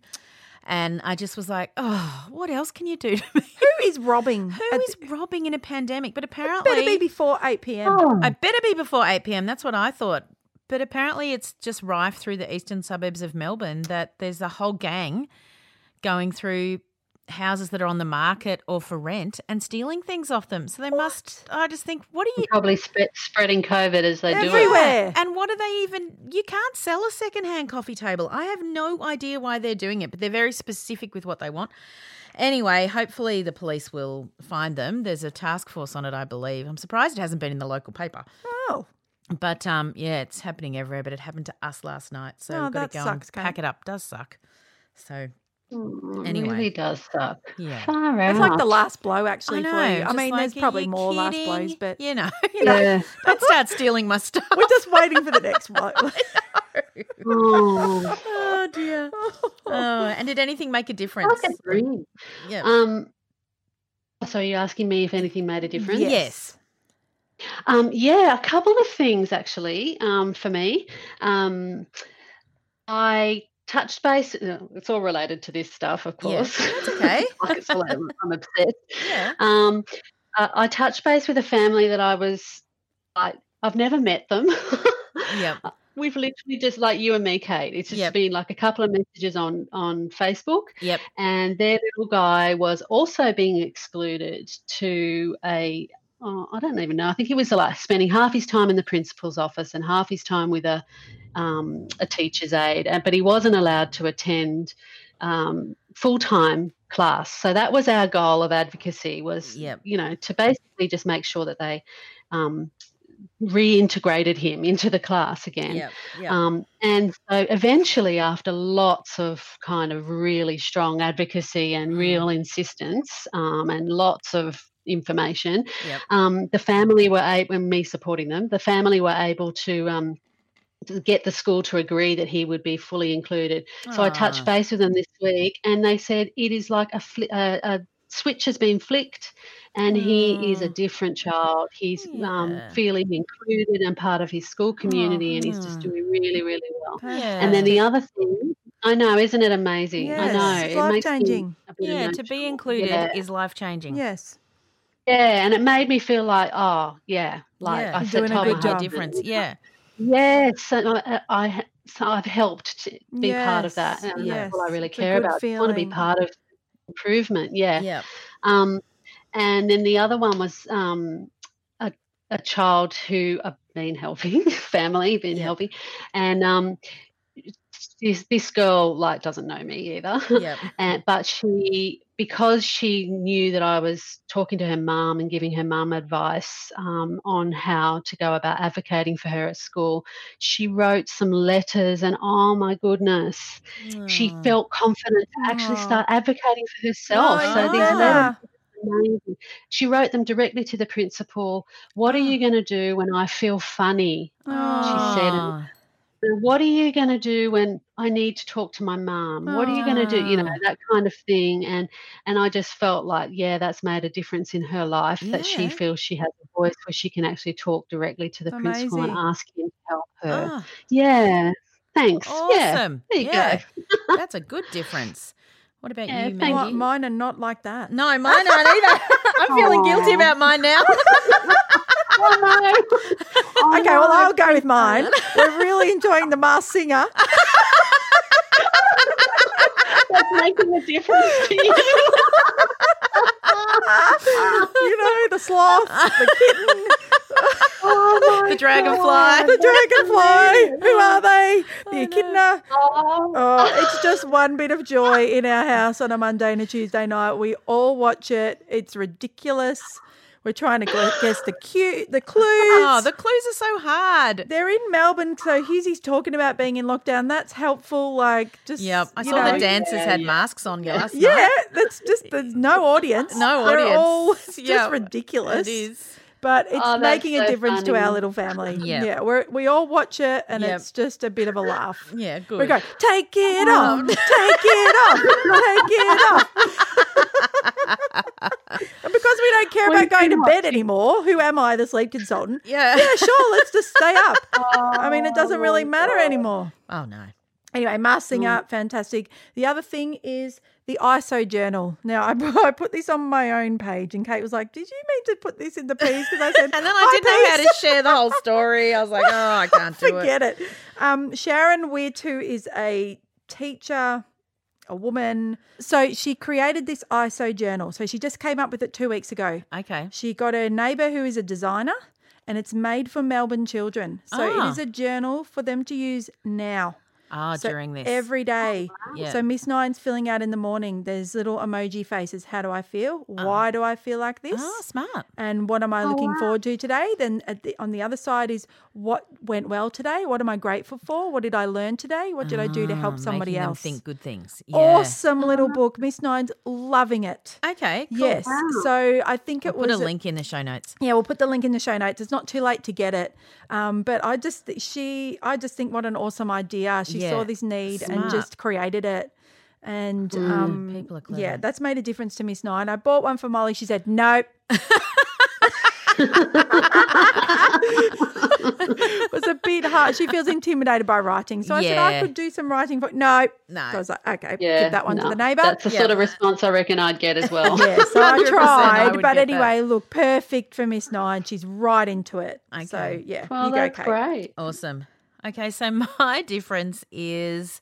And I just was like, oh, what else can you do to me? Who is robbing? Who At is robbing in a pandemic? But apparently, oh. It better be before eight p.m. Oh, I better be before 8 p.m. That's what I thought. But apparently, it's just rife through the eastern suburbs of Melbourne that there's a whole gang going through houses that are on the market or for rent and stealing things off them. So they must, I just think, what are you. probably spe- spreading COVID as they do it. Everywhere. And what are they even? You can't sell a secondhand coffee table. I have no idea why they're doing it, but they're very specific with what they want. Anyway, hopefully the police will find them. There's a task force on it, I believe. I'm surprised it hasn't been in the local paper. Oh, But um, yeah, it's happening everywhere. But it happened to us last night, so Oh, we've got that to go sucks, and Kate. pack it up. Does suck. So Mm, Anyway. It really does suck. Yeah. Far out. it's like the last blow actually I know. for you. I mean, like, there's probably you more last blows, but you know, Yeah. don't start stealing my stuff. we're just waiting for the next blow. Oh, oh dear. Oh, and did anything make a difference? like a dream. Yeah. Um, so you're asking me if anything made a difference? yes. Um, yeah, a couple of things actually um, for me. Um, I touched base. It's all related to this stuff, of course. that's okay. like it's all, I'm, I'm obsessed. Yeah. Um, uh, I touched base with a family that I was. I, I've never met them. Yep. We've literally just like you and me, Kate. It's just Yep. been like a couple of messages on on Facebook, Yep. and their little guy was also being excluded to a oh, I don't even know. I think he was like spending half his time in the principal's office and half his time with a um, a teacher's aide, but he wasn't allowed to attend um, full time class. So that was our goal of advocacy was Yep. you know to basically just make sure that they um, reintegrated him into the class again. Yep. Yep. Um, and so eventually, after lots of kind of really strong advocacy and Mm. real insistence um, and lots of information, Yep. um, the family were able, and me supporting them, the family were able to. Um, to get the school to agree that he would be fully included. So I touched Ah. base with them this week, and they said it is like a, fli- a, a switch has been flicked, and he is a Mm. different child. He's um, feeling included and part of his school community, and he's just mm. doing really, really well. Yeah. And then the other thing, I know, isn't it amazing? Yes, I know. it's it makes me life-changing. a bit yeah, to be included Yeah. is life changing. yes. Yeah, and it made me feel like, oh, yeah, like Yeah. I said, doing a good job. difference. Yeah. Yes, and I, I so I've helped to be part of that, Yes, and yes. that's all I really care good about. I want to be part of improvement. Yeah. Yep. Um, and then the other one was um, a, a child who I've been helping, family been Yep. helping, and um, this this girl like doesn't know me either. Yep. And, but she, because she knew that I was talking to her mum and giving her mum advice um, on how to go about advocating for her at school, she wrote some letters, and oh my goodness, she Oh. felt confident to actually Aw. start advocating for herself. Oh, so these letters amazing. She wrote them directly to the principal. What are Oh. you going to do when I feel funny? Oh. said, Oh. What are you going to do when I need to talk to my mum? What are you going to do? You know Ah. that kind of thing. And and I just felt like, yeah, that's made a difference in her life. That she feels she has a voice where she can actually talk directly to the principal and ask him to help her. Ah, Yeah. Thanks. Yeah. awesome. There you yeah. go. That's a good difference. What about Yeah, you, thank Maggie? Mi- Mine are not like that. No, mine aren't either. I'm feeling guilty about mine now. Oh, no. Oh, Okay, well. I'll go with mine. We're really enjoying The Masked Singer. That's making a difference to you. you know, the sloth, the kitten, Oh The dragonfly. God. the dragonfly. Who are they? The echidna. Oh. Oh, it's just one bit of joy in our house on a Monday and a Tuesday night. We all watch it. It's ridiculous. We're trying to guess the cute, the oh, clues. Oh, the clues are so hard. They're in Melbourne, so Hughesy's talking about being in lockdown. That's helpful. Like, just Yep. I saw know, the dancers Yeah, had yeah. masks on last Yeah, night. that's just there's no audience. No They're audience. all it's just Yeah, ridiculous. It is. But it's Oh, that's making a so difference to our little family. Yeah. yeah. We we all watch it, and Yep. it's just a bit of a laugh. Yeah, good. We go, take it Oh. off, take it off, take it off. and because we don't care We've about going to been bed anymore, who am I, the sleep consultant? Yeah. Yeah, sure, let's just stay up. I mean, it doesn't really Oh, matter God. anymore. Oh no. Anyway, masking Mm. up, fantastic. The other thing is the ISO journal. Now, I, I put this on my own page, and Kate was like, "Did you mean to put this in the piece?" Because I said, And then I didn't know how to share the whole story. I was like, oh, I can't do it. Forget it. Um, Sharon Weird is a teacher, a woman. So she created this ISO journal. So she just came up with it two weeks ago. Okay. She got a neighbour who is a designer, and it's made for Melbourne children. So Ah. it is a journal for them to use now. Ah, So during this. Every day. Yeah. So Miss Nine's filling out in the morning. There's little emoji faces. How do I feel? Why do I feel like this? Oh, smart. And what am I Oh, looking wow. forward to today? Then at the, on the other side is what went well today? What am I grateful for? What did I learn today? What did I do to Ah, help somebody them else? think good things. Yeah. Awesome little book. Miss Nine's loving it. Okay. Cool. Yes. So I think it I'll put a was link in the show notes. yeah, we'll put the link in the show notes. It's not too late to get it. Um, but I just she I just think what an awesome idea. She Yeah, saw this need and just created it. And um, People are yeah, that's made a difference to Miss Nine. I bought one for Molly. She said nope. it was a bit hard. She feels intimidated by writing, so I said I could do some writing for no. No. So I was like, okay, Yeah, give that one to the neighbour. That's the Yeah. sort of response I reckon I'd get as well. Yeah, so I 100% I tried, but get that. anyway, look, perfect for Miss Nine. She's right into it. So Okay. yeah, Well, you go, that's Kate. great. Awesome. Okay, so my difference is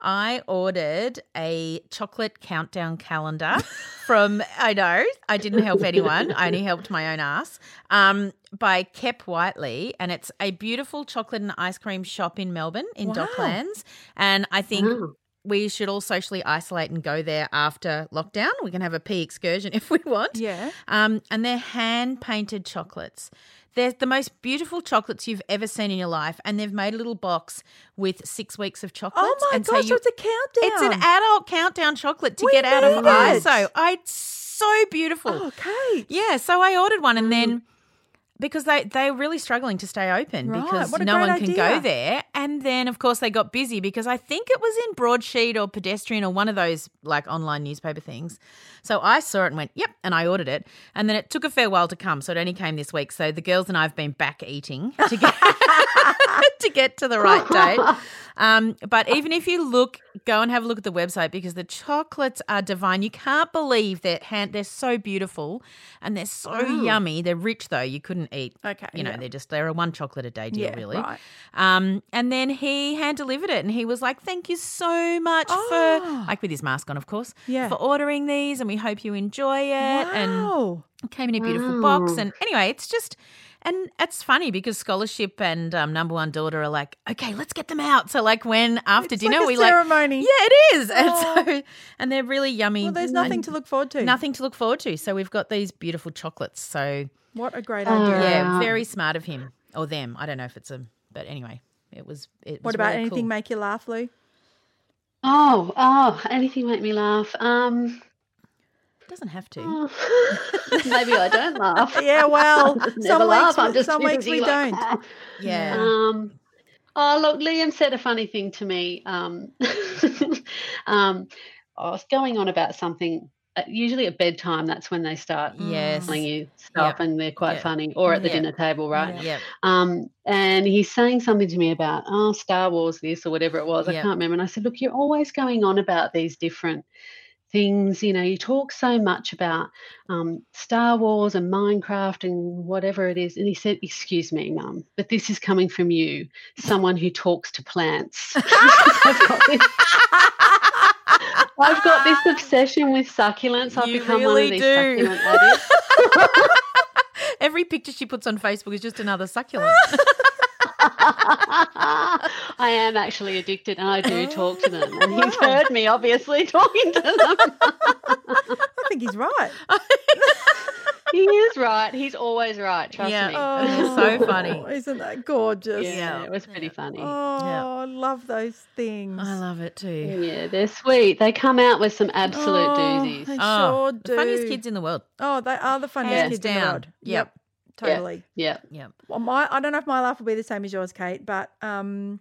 I ordered a chocolate countdown calendar from, I know, I didn't help anyone. I only helped my own ass, um, by Kep Whiteley. And it's a beautiful chocolate and ice cream shop in Melbourne, in Wow. Docklands. And I think we should all socially isolate and go there after lockdown. We can have a pea excursion if we want. Yeah. Um, and they're hand painted chocolates. They're the most beautiful chocolates you've ever seen in your life, and they've made a little box with six weeks of oh chocolates. Oh my and gosh, you, so it's a countdown. it's an adult countdown chocolate to We get out of it. ISO. I it's so beautiful. Oh, Kate. Yeah, so I ordered one, and mm. then because they they're really struggling to stay open Right, because no one can go there, and then of course they got busy because I think it was in Broadsheet or Pedestrian or one of those like online newspaper things. So I saw it and went, yep, and I ordered it, and then it took a fair while to come, so it only came this week. So the girls and I have been back eating to get to get to the right date. Um, but even if you look, go and have a look at the website because the chocolates are divine. You can't believe they're hand, they're so beautiful and they're so yummy. They're rich though. You couldn't eat. Okay, you know yeah. they're just they're a one chocolate a day deal, Yeah, really. right. Um, and then he hand delivered it, and he was like, "Thank you so much Oh. for like with his mask on, of course, Yeah. for ordering these, and we hope you enjoy it." And Wow. it came in a beautiful box. And anyway, it's just, and it's funny because scholarship and um, number one daughter are like, okay, let's get them out. So like when after It's dinner like a we like, ceremony. yeah, it is. Oh. And so, and they're really yummy. Well, there's nothing and to look forward to. nothing to look forward to. So we've got these beautiful chocolates. So What a great Oh, idea. yeah, very smart of him or them. I don't know if it's a, but anyway, it was. It was What about really anything cool. make you laugh, Lou? Oh, oh, anything make me laugh? Um, It doesn't have to. oh, maybe I don't laugh. Yeah, well, some laugh. weeks, I'm we- just some weeks we like, don't. "Ah." Yeah. Um, oh, look, Liam said a funny thing to me. Um, um, I was going on about something. Uh, usually at bedtime, that's when they start Yes. telling you stuff, and they're quite Yeah. funny, or at the Yeah. dinner table, right? Yep. Um, and he's saying something to me about oh Star Wars this or whatever it was. I can't remember. And I said, look, you're always going on about these different things. You know, you talk so much about um, Star Wars and Minecraft and whatever it is. And he said, excuse me, Mum, but this is coming from you, someone who talks to plants. I've got this- I've got this obsession with succulents. I've You become one of these do. succulent. Every picture she puts on Facebook is just another succulent. I am actually addicted and I do talk to them. And he's heard me obviously talking to them. I think he's right. he is right. He's always right. Trust Yeah. me. Oh, so funny. Isn't that gorgeous? yeah, Yeah. it was pretty funny. Oh, I love those things. I love it too. Yeah, they're sweet. They come out with some absolute Oh, doozies. They Oh, sure do. the funniest kids in the world. Oh, they are the funniest Hands kids in the down. world. Yep. Totally. Yeah. Yeah. Well, my I don't know if my life will be the same as yours, Kate, but um,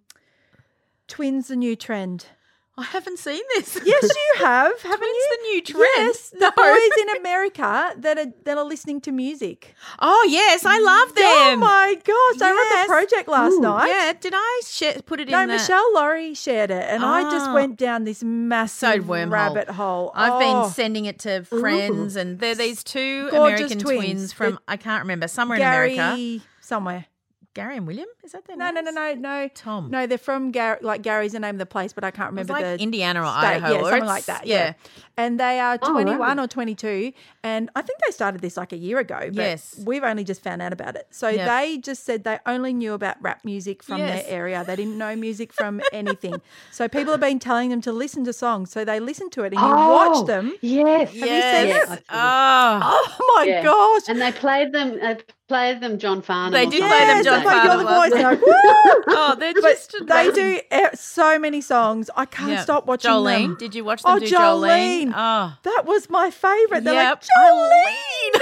twins the new trend. I haven't seen this. Yes, you have, haven't you? the new trend? Yes, the boys in America that are that are listening to music. Oh yes, I love them. Oh my gosh! I read the project last night. Yeah, did I share, put it No, in the? Michelle Laurie shared it, and I just Ah. went down this massive wormhole. rabbit hole. I've Oh, been sending it to friends, and they're these two Gorgeous American twins. twins, from They're- I can't remember somewhere Gary in America. somewhere. Gary and William, is that their No, no, names? no, no, no. Tom. No, they're from Gary. Like Gary's the name of the place, but I can't It was remember like the Indiana or state. Idaho, yeah, or something like that. Yeah. Yeah. and they are Oh, 21 right. or 22 and i think they started this like a year ago but Yes. we've only just found out about it so Yep. they just said they only knew about rap music from Yes. their area they didn't know music from anything so people have been telling them to listen to songs so they listen to it and you oh, watch them Yes. Have you seen Yes. it? Oh, oh my Yeah. gosh And they played them. They played them John Farnham. They or did something. play them yes, John they play Farnham your voice last like, woo! oh, they're just they do so many songs i can't Yeah. stop watching Jolene, them did you watch them Oh, do Jolene? Jolene. Oh, that was my favorite they're yep. like Jolene.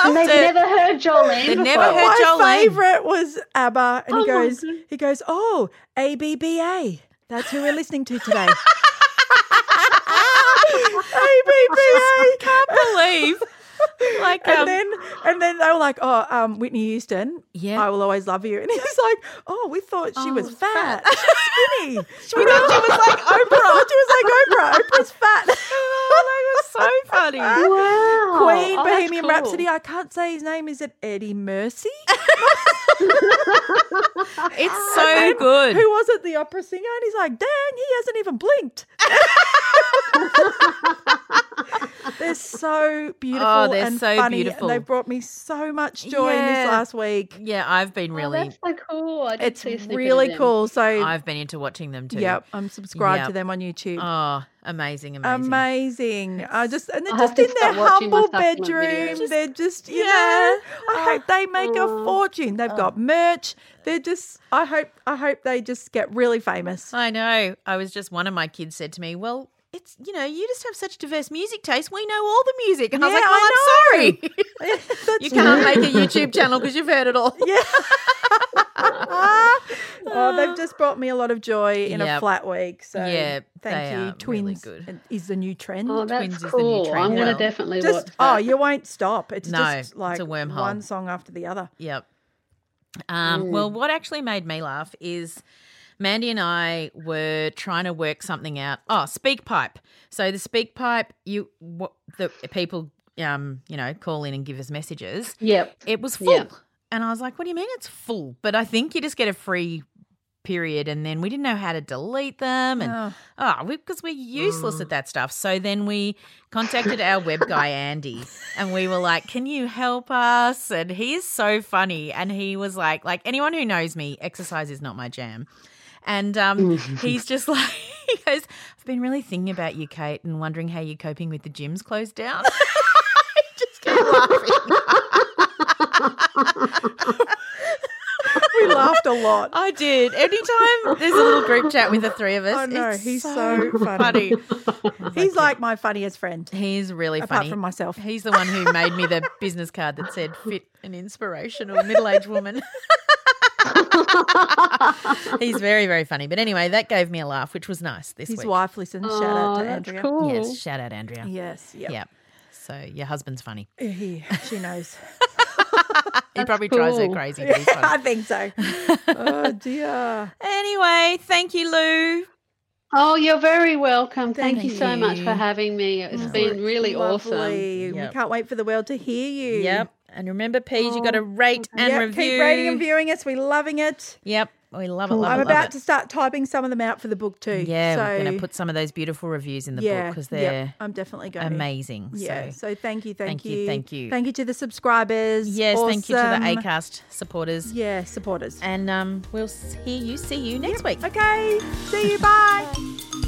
I And they've it. never heard Jolene. They'd before. never heard my Jolene. favorite was ABBA, and Oh he goes, he goes, oh, A B B A. That's who we're listening to today. A B B A. can't believe. Like, um, And then, and then they were like, "Oh, um, Whitney Houston, Yeah. I will always love you." And he's like, "Oh, we thought she Oh, was fat, fat. Skinny. we thought she was like Oprah. she was like Oprah. Oprah's fat." Oh, that was so funny. Wow. Queen, Oh, Bohemian cool. Rhapsody. I can't say his name. Is it Eddie Mercy? It's so good. Who was it? The opera singer? And he's like, dang, he hasn't even blinked. they're so beautiful Oh, they're and so funny. beautiful. And they brought me so much joy in this last week. Yeah, I've been Oh, really, that's so cool. I did It's see a snippet of really them. cool. So, I've been into watching them too. yep, I'm subscribed to them on YouTube. Oh, amazing, amazing. Amazing. I just and they're I'll just in their start watching my humble bedroom. videos. they're just you Yeah. know. I oh, hope they make a Oh. fortune. They've got oh. merch. They're just I hope I hope they just get really famous. I know. I was just one of my kids said to me, "Well, it's you know, you just have such diverse music taste. We know all the music." And I was like, "Well, I I'm know. sorry, That's you can't make a YouTube channel because you've heard it all." Yeah. oh, they've just brought me a lot of joy in a flat week. So Yeah, thank they you. are Twins really good. is the new trend. Oh, that's Twins is the new cool. trend I'm going now. to definitely just watch oh, you won't stop. It's No, just it's like a wormhole. one song after the other. Yep. Um, Well, what actually made me laugh is Mandy and I were trying to work something out. Oh, SpeakPipe. So the SpeakPipe, you what the people um, you know, call in and give us messages. Yep. It was full. Yeah. And I was like, what do you mean it's full? But I think you just get a free period and then we didn't know how to delete them and Oh. oh, because we, are useless at that stuff. So then we contacted our web guy Andy and we were like, "Can you help us?" And he is so funny and he was like like anyone who knows me, exercise is not my jam. And um, he's just like, he goes, I've been really thinking about you, Kate, and wondering how you're coping with the gyms closed down. I just kept laughing. We laughed a lot. I did. Anytime there's a little group chat with the three of us, I know, it's he's so, so funny. funny. He's like my funniest friend. He's really Apart funny. from myself. He's the one who made me the business card that said "fit and inspirational middle-aged woman." He's very, very funny. But anyway, that gave me a laugh, which was nice this His week. wife listens. Shout out Oh, to Andrea. cool. Yes, shout out Andrea. Yes. Yep. Yeah. So your husband's funny. He, she knows. He probably drives her crazy. But he's I think so. oh dear. Anyway, thank you, Lou. Oh, you're very welcome. Thank, Thank you so much for having me. It's been really awesome. Lovely. We can't wait for the world to hear you. Yep. And remember, Peas, you got to rate and Yep, review. Keep rating and viewing us. We're loving it. Yep. We love it. Love I'm it, love about it. to start typing some of them out for the book too. Yeah, so, we're going to put some of those beautiful reviews in the yeah, book because they're I'm definitely going amazing. Yeah. So, So, thank you, thank, thank you, thank you. thank you to the subscribers. yes, thank you to the Acast supporters, Yeah, supporters. and um, we'll hear you, see you next week. Okay. See you. Bye.